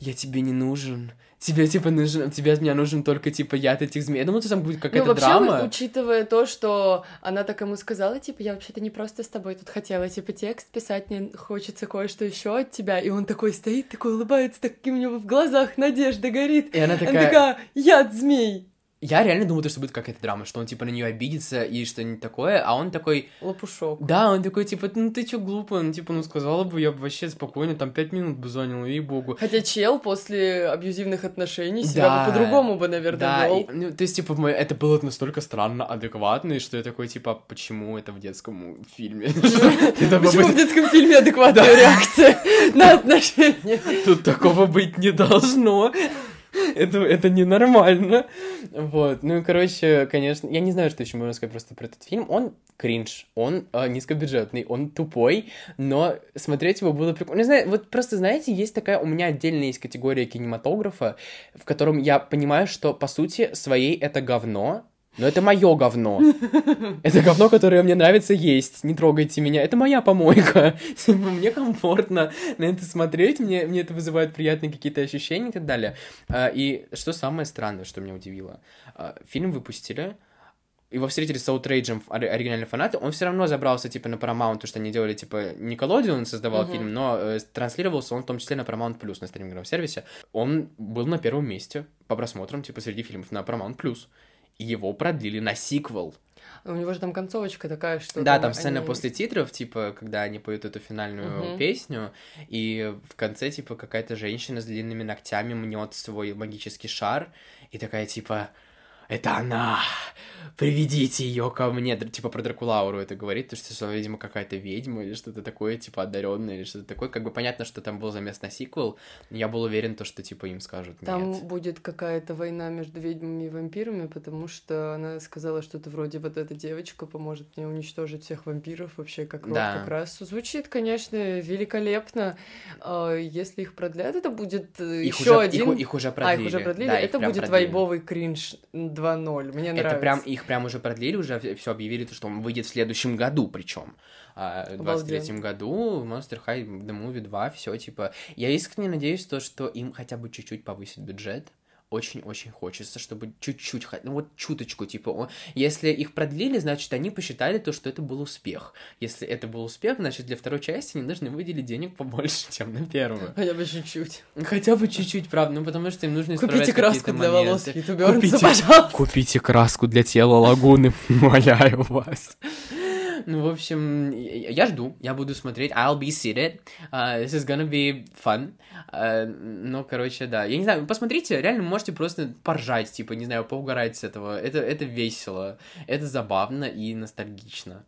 я тебе не нужен. Тебе, типа, нужен, тебе от меня нужен только, типа, яд этих змей. Я думал, что там будет Ну, какая-то вообще, драма. учитывая то, что она так ему сказала, типа, я вообще-то не просто с тобой тут хотела, типа, текст писать, мне хочется кое-что еще от тебя. И он такой стоит, такой улыбается, таким у него в глазах надежда горит. И она Она такая, такая, яд змей. Я реально думал, то, что будет какая-то драма, что он, типа, на нее обидится и что-нибудь такое, а он такой, Лопушок. Да, он такой, типа, ну ты чё глупо, ну типа, ну сказала бы, я бы вообще спокойно, там пять минут бы занял, ей-богу. Хотя чел после абьюзивных отношений себя Да. бы по-другому бы, наверное, Да, вел. и, ну, то есть, типа, в это было настолько странно, адекватно, и что я такой, типа, почему это в детском фильме? Почему [LAUGHS] в быть- детском фильме адекватная реакция на отношения? Тут такого быть не должно. Это, это ненормально. Вот. Ну и, короче, конечно, я не знаю, что еще можно сказать просто про этот фильм. Он кринж, он э, низкобюджетный, он тупой, но смотреть его было прикольно. Не знаю, вот просто, знаете, есть такая, у меня отдельно есть категория кинематографа, в котором я понимаю, что, по сути, своей это говно, но это мое говно. [LAUGHS] Это говно, которое мне нравится есть. Не трогайте меня. Это моя помойка. [LAUGHS] Типа, Мне комфортно на это смотреть. Мне, мне это вызывает приятные какие-то ощущения и так далее. А, И что самое странное, что меня удивило. а, Фильм выпустили, его встретили с ори- оригинальные фанаты, он все равно забрался, типа, на Paramount, потому что они делали, типа, Николодион создавал Мгм. фильм, но э, транслировался он в том числе на Paramount Plus, на стриминговом сервисе. Он был на первом месте по просмотрам, типа, среди фильмов на Paramount Plus. Его продлили на сиквел. У него же там концовочка такая, что... Да, там сцена они- после титров, типа, когда они поют эту финальную Мгм. песню, и в конце, типа, какая-то женщина с длинными ногтями мнет свой магический шар, и такая, типа, это она, приведите ее ко мне, типа, про Дракулауру это говорит, то что, что, видимо, какая-то ведьма или что-то такое, типа, одаренная или что-то такое, как бы понятно, что там был замес на сиквел, я был уверен, то, что, типа, им скажут Там нет. будет какая-то война между ведьмами и вампирами, потому что она сказала что-то вроде вот эта девочка поможет мне уничтожить всех вампиров вообще как род, Да. как раз. Звучит, конечно, великолепно. А, Если их продлят, это будет Их еще уже, один... их, их уже А, продлили. их уже продлили? Да, это будет продлили. вайбовый кринж 2.0. Мне нравится. Это прям, их прям уже продлили, уже все объявили, то, что он выйдет в следующем году, причем. В 23 году Monster High The Movie 2, все, типа... Я искренне надеюсь, то, что им хотя бы чуть-чуть повысит бюджет. Очень-очень хочется, чтобы чуть-чуть, ну вот чуточку, типа, если их продлили, значит, они посчитали то, что это был успех. Если это был успех, значит, для второй части они должны выделить денег побольше, [LAUGHS] чем на первую. Хотя бы чуть-чуть. Хотя бы чуть-чуть, правда, ну потому что им нужно Купите краску для волос Купите. пожалуйста. [LAUGHS] Купите краску для тела лагуны, [LAUGHS] умоляю вас. Ну, в общем, я жду, я буду смотреть. I'll be seated. Uh, this is gonna be fun. Uh, ну, короче, да. Я не знаю, посмотрите, реально можете просто поржать, типа, не знаю, поугарать с этого. Это, это весело, это забавно и ностальгично.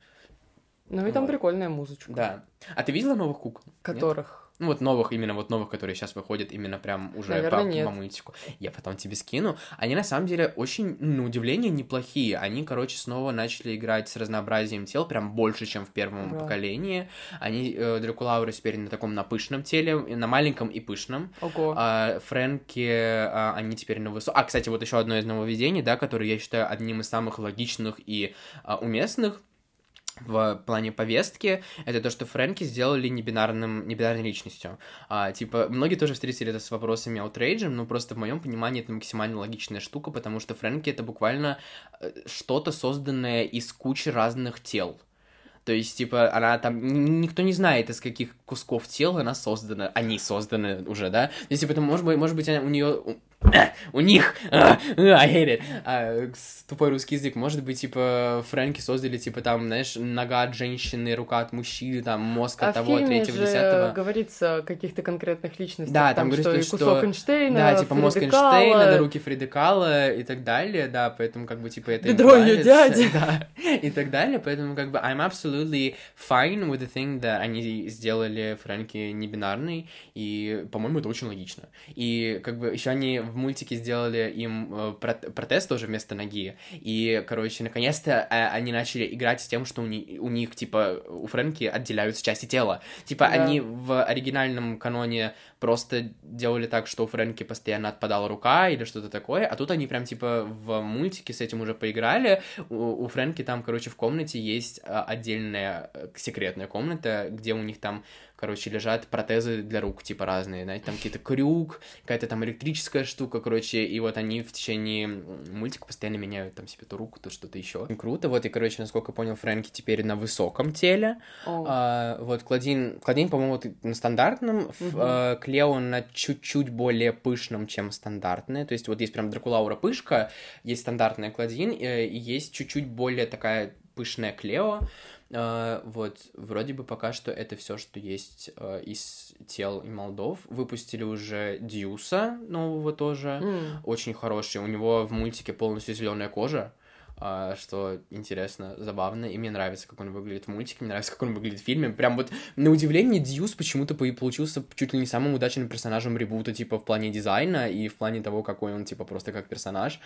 Ну и там Вот. прикольная музычка. Да. А ты видела новых кукол? Нет? Ну, вот новых, именно вот новых, которые сейчас выходят именно прям уже Наверное, по, нет. по мультику. Я потом тебе скину. Они на самом деле очень, на удивление, неплохие. Они, короче, снова начали играть с разнообразием тел, прям больше, чем в первом Ура. поколении. Они, э, Дракулауры теперь на таком, на пышном теле, и на маленьком и пышном. Ого. А, Фрэнки, а, они теперь на высоком... А, кстати, вот еще одно из нововведений, да, которое я считаю одним из самых логичных и а, уместных в плане повестки, это то, что Фрэнки сделали небинарным, небинарной личностью. А, типа, многие тоже встретили это с вопросами аутрейджем, но просто в моем понимании это максимально логичная штука, потому что Фрэнки это буквально э, что-то созданное из кучи разных тел. То есть, типа, она там... Никто не знает, из каких кусков тела она создана. Они созданы уже, да? То есть, типа, это может быть, может быть, она- у нее... у них, I hate it. А, тупой русский язык, может быть, типа, Фрэнки создали, типа, там, знаешь, нога от женщины, рука от мужчины, там, мозг от а того, третьего, же десятого. говорится о каких-то конкретных личностях. Да, там, что говорится, и кусок что... Эйнштейна, Да, типа, мозг Эйнштейна, да, руки Фриды Кала и так далее, да, поэтому, как бы, типа, это Бедро нравится, дяди. [LAUGHS] Да, и так далее, поэтому, как бы, I'm absolutely fine with the thing that они сделали Фрэнки небинарный, и, по-моему, это очень логично. И, как бы, еще они в мультике сделали им э, прот- протез тоже вместо ноги, и, короче, наконец-то э, они начали играть с тем, что у, ни- у них, типа, у Фрэнки отделяются части тела. Типа, Да. они в оригинальном каноне просто делали так, что у Фрэнки постоянно отпадала рука или что-то такое, а тут они прям, типа, в мультике с этим уже поиграли. У, у Фрэнки там, короче, в комнате есть а, отдельная э, секретная комната, где у них там, короче, лежат протезы для рук, типа, разные, знаете, там какие-то крюк, какая-то там электрическая штука, короче, и вот они в течение мультика постоянно меняют там себе ту руку, то что-то еще. Круто, вот, и, короче, насколько я понял, Фрэнки теперь на высоком теле, О, а, вот Клодин, Клодин, по-моему, вот на стандартном, Мгм. а, Клео на чуть-чуть более пышном, чем стандартная. То есть вот есть прям Дракулаура пышка, есть стандартная Клодин, э, и есть чуть-чуть более такая пышная Клео. А, вот, вроде бы пока что это все, что есть э, из тел и молдов. Выпустили уже Дьюса нового тоже м. очень хороший. У него в мультике полностью зеленая кожа, а, что интересно, забавно, и мне нравится, как он выглядит в мультике, мне нравится, как он выглядит в фильме. Прям вот на удивление Дьюс почему-то по- получился чуть ли не самым удачным персонажем ребута, типа, в плане дизайна и в плане того, какой он, типа, просто как персонаж.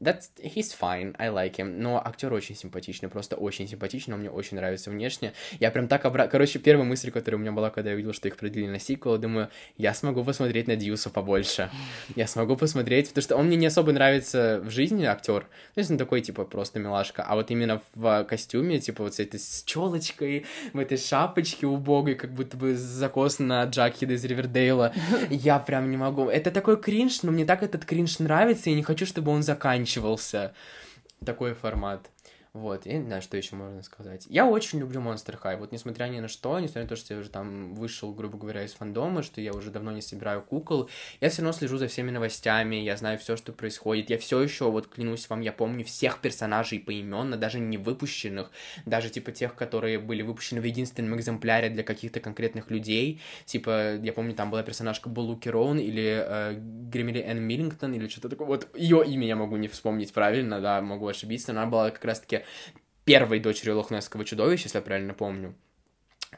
That's... He's fine, I like him. Но актер очень симпатичный, просто очень симпатичный, он мне очень нравится внешне. Я прям так обра... Короче, первая мысль, которая у меня была, когда я увидел, что их продлили на сиквел, думаю, я смогу посмотреть на Дьюса побольше. Я смогу посмотреть, потому что он мне не особо нравится в жизни, актер. То есть он такой, типа, просто милашка. А вот именно в костюме, типа, вот с этой с челочкой, в этой шапочке убогой, как будто бы закос на Джакхеда из Ривердейла, [LAUGHS] я прям не могу. Это такой кринж, но мне так этот кринж нравится, и я не хочу, чтобы он заканчивался. Такой формат. Вот, я не знаю, что еще можно сказать. Я очень люблю Monster High. Вот несмотря ни на что, несмотря на то, что я уже там вышел, грубо говоря, из фандома, что я уже давно не собираю кукол, я все равно слежу за всеми новостями, я знаю все, что происходит. Я все еще, вот клянусь вам, я помню всех персонажей поименно, даже не выпущенных, даже типа тех, которые были выпущены в единственном экземпляре для каких-то конкретных людей. Типа, я помню, там была персонажка Булуки Роун или э, Гремили Энн Миллингтон или что-то такое. Вот ее имя я могу не вспомнить правильно, да, могу ошибиться, она была как раз-таки первой дочерью Лохнесского чудовища, если я правильно помню.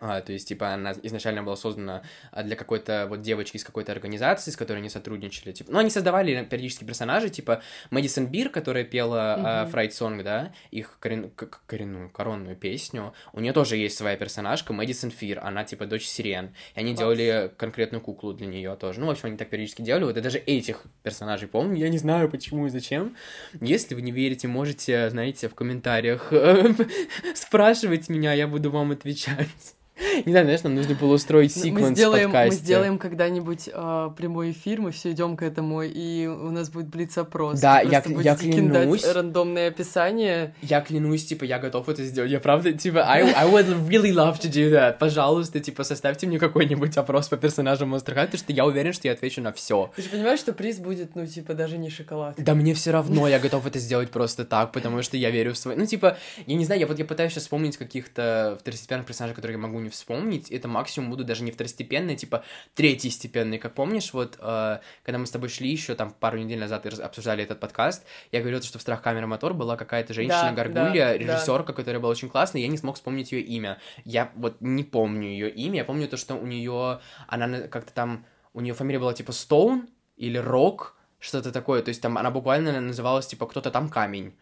А, то есть, типа, она изначально была создана а, для какой-то вот девочки из какой-то организации, с которой они сотрудничали. Типа, ну, они создавали периодически персонажей, типа Мэдисон Бир, которая пела Мгм. Фрайт Сонг, да, их корен... коренную, коронную песню. У нее тоже есть своя персонажка, Мэдисон Фир, она, типа, дочь Сирен. И они Класс. делали конкретную куклу для нее тоже. Ну, в общем, они так периодически делали. Вот я даже этих персонажей помню. Я не знаю, почему и зачем. Если вы не верите, можете, знаете, в комментариях [LAUGHS] спрашивать меня, я буду вам отвечать. Не знаю, знаешь, нам нужно было устроить Мы секвенс сделаем, в мы подкасте. сделаем когда-нибудь а, прямой эфир, мы все идем к этому, и у нас будет блиц-опрос. Да, я я клянусь. рандомное описание. Я клянусь, типа, я готов это сделать. Я правда, типа, I, I would really love to do that. Пожалуйста, типа, составьте мне какой-нибудь опрос по персонажам Monster High, потому что я уверен, что я отвечу на все. Ты же понимаешь, что приз будет, ну, типа, даже не шоколад. Да мне все равно, я готов это сделать просто так, потому что я верю в свои... Ну, типа, я не знаю, я вот я пытаюсь сейчас вспомнить каких-то второстепенных персонажей, которые я могу не вспомнить. Это максимум будут даже не второстепенные, типа, третьестепенные. Как помнишь, вот, э, когда мы с тобой шли еще там пару недель назад и обсуждали этот подкаст, я говорил, что в «Страх камера мотор» была какая-то женщина-горгулья, да, да. режиссерка, которая была очень классная, я не смог вспомнить ее имя. Я вот не помню ее имя, я помню то, что у нее, она на- как-то там, у нее фамилия была типа Стоун или Рок, что-то такое, то есть там она буквально называлась типа кто-то там камень.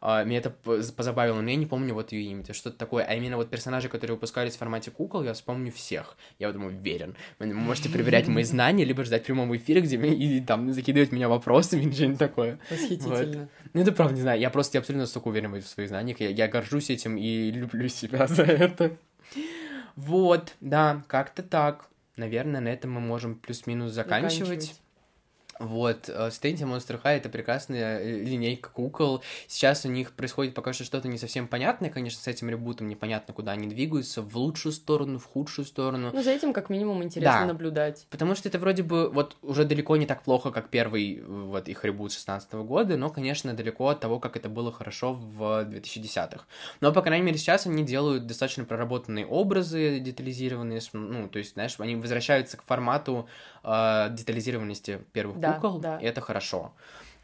А, меня это позабавило, но я не помню вот ее имя, это что-то такое. А именно вот персонажи, которые выпускались в формате кукол, я вспомню всех. Я вот думаю, уверен. Вы можете проверять мои [LAUGHS] знания, либо ждать прямого эфира, где мне- и там закидывать меня вопросами [LAUGHS] или что-нибудь такое. Восхитительно. Ну, это правда, не знаю. Я просто абсолютно настолько уверен в своих знаниях. Я, я горжусь этим и люблю [LAUGHS] себя за это. Вот, да, как-то так. Наверное, на этом мы можем плюс-минус заканчивать. Вот, э, Стэнти Monster High — это прекрасная э, линейка кукол. Сейчас у них происходит пока что что-то не совсем понятное, конечно, с этим ребутом непонятно, куда они двигаются, в лучшую сторону, в худшую сторону. Ну, за этим как минимум интересно Да. наблюдать. Потому что это вроде бы вот уже далеко не так плохо, как первый вот их ребут 16 года, но, конечно, далеко от того, как это было хорошо в 2010-х. Но, по крайней мере, сейчас они делают достаточно проработанные образы, детализированные, ну, то есть, знаешь, они возвращаются к формату э, детализированности первых Да, кукол, да. и это хорошо.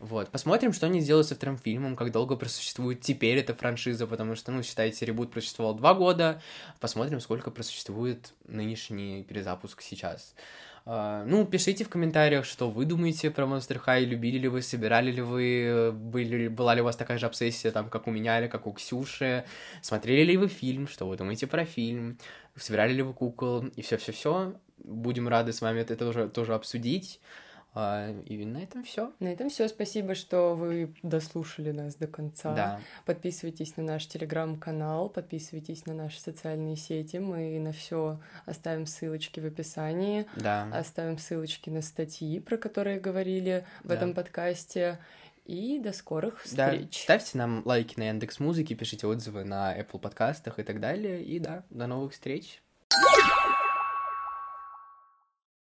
Вот, посмотрим, что они сделают со вторым фильмом, как долго просуществует теперь эта франшиза, потому что, ну, считайте, ребут просуществовал два года, посмотрим, сколько просуществует нынешний перезапуск сейчас. А, Ну, пишите в комментариях, что вы думаете про Monster High, любили ли вы, собирали ли вы, были, ли- была ли у вас такая же обсессия, там, как у меня или как у Ксюши, смотрели ли вы фильм, что вы думаете про фильм, собирали ли вы кукол, и все-все-все. Будем рады с вами это тоже, тоже обсудить. А, И на этом все. На этом все. Спасибо, что вы дослушали нас до конца. Да. Подписывайтесь на наш телеграм-канал, подписывайтесь на наши социальные сети. Мы на все оставим ссылочки в описании, Да. оставим ссылочки на статьи, про которые говорили в Да. этом подкасте. И до скорых Да, встреч. ставьте нам лайки на Яндекс Музыке, пишите отзывы на Apple подкастах и так далее. И да, до новых встреч.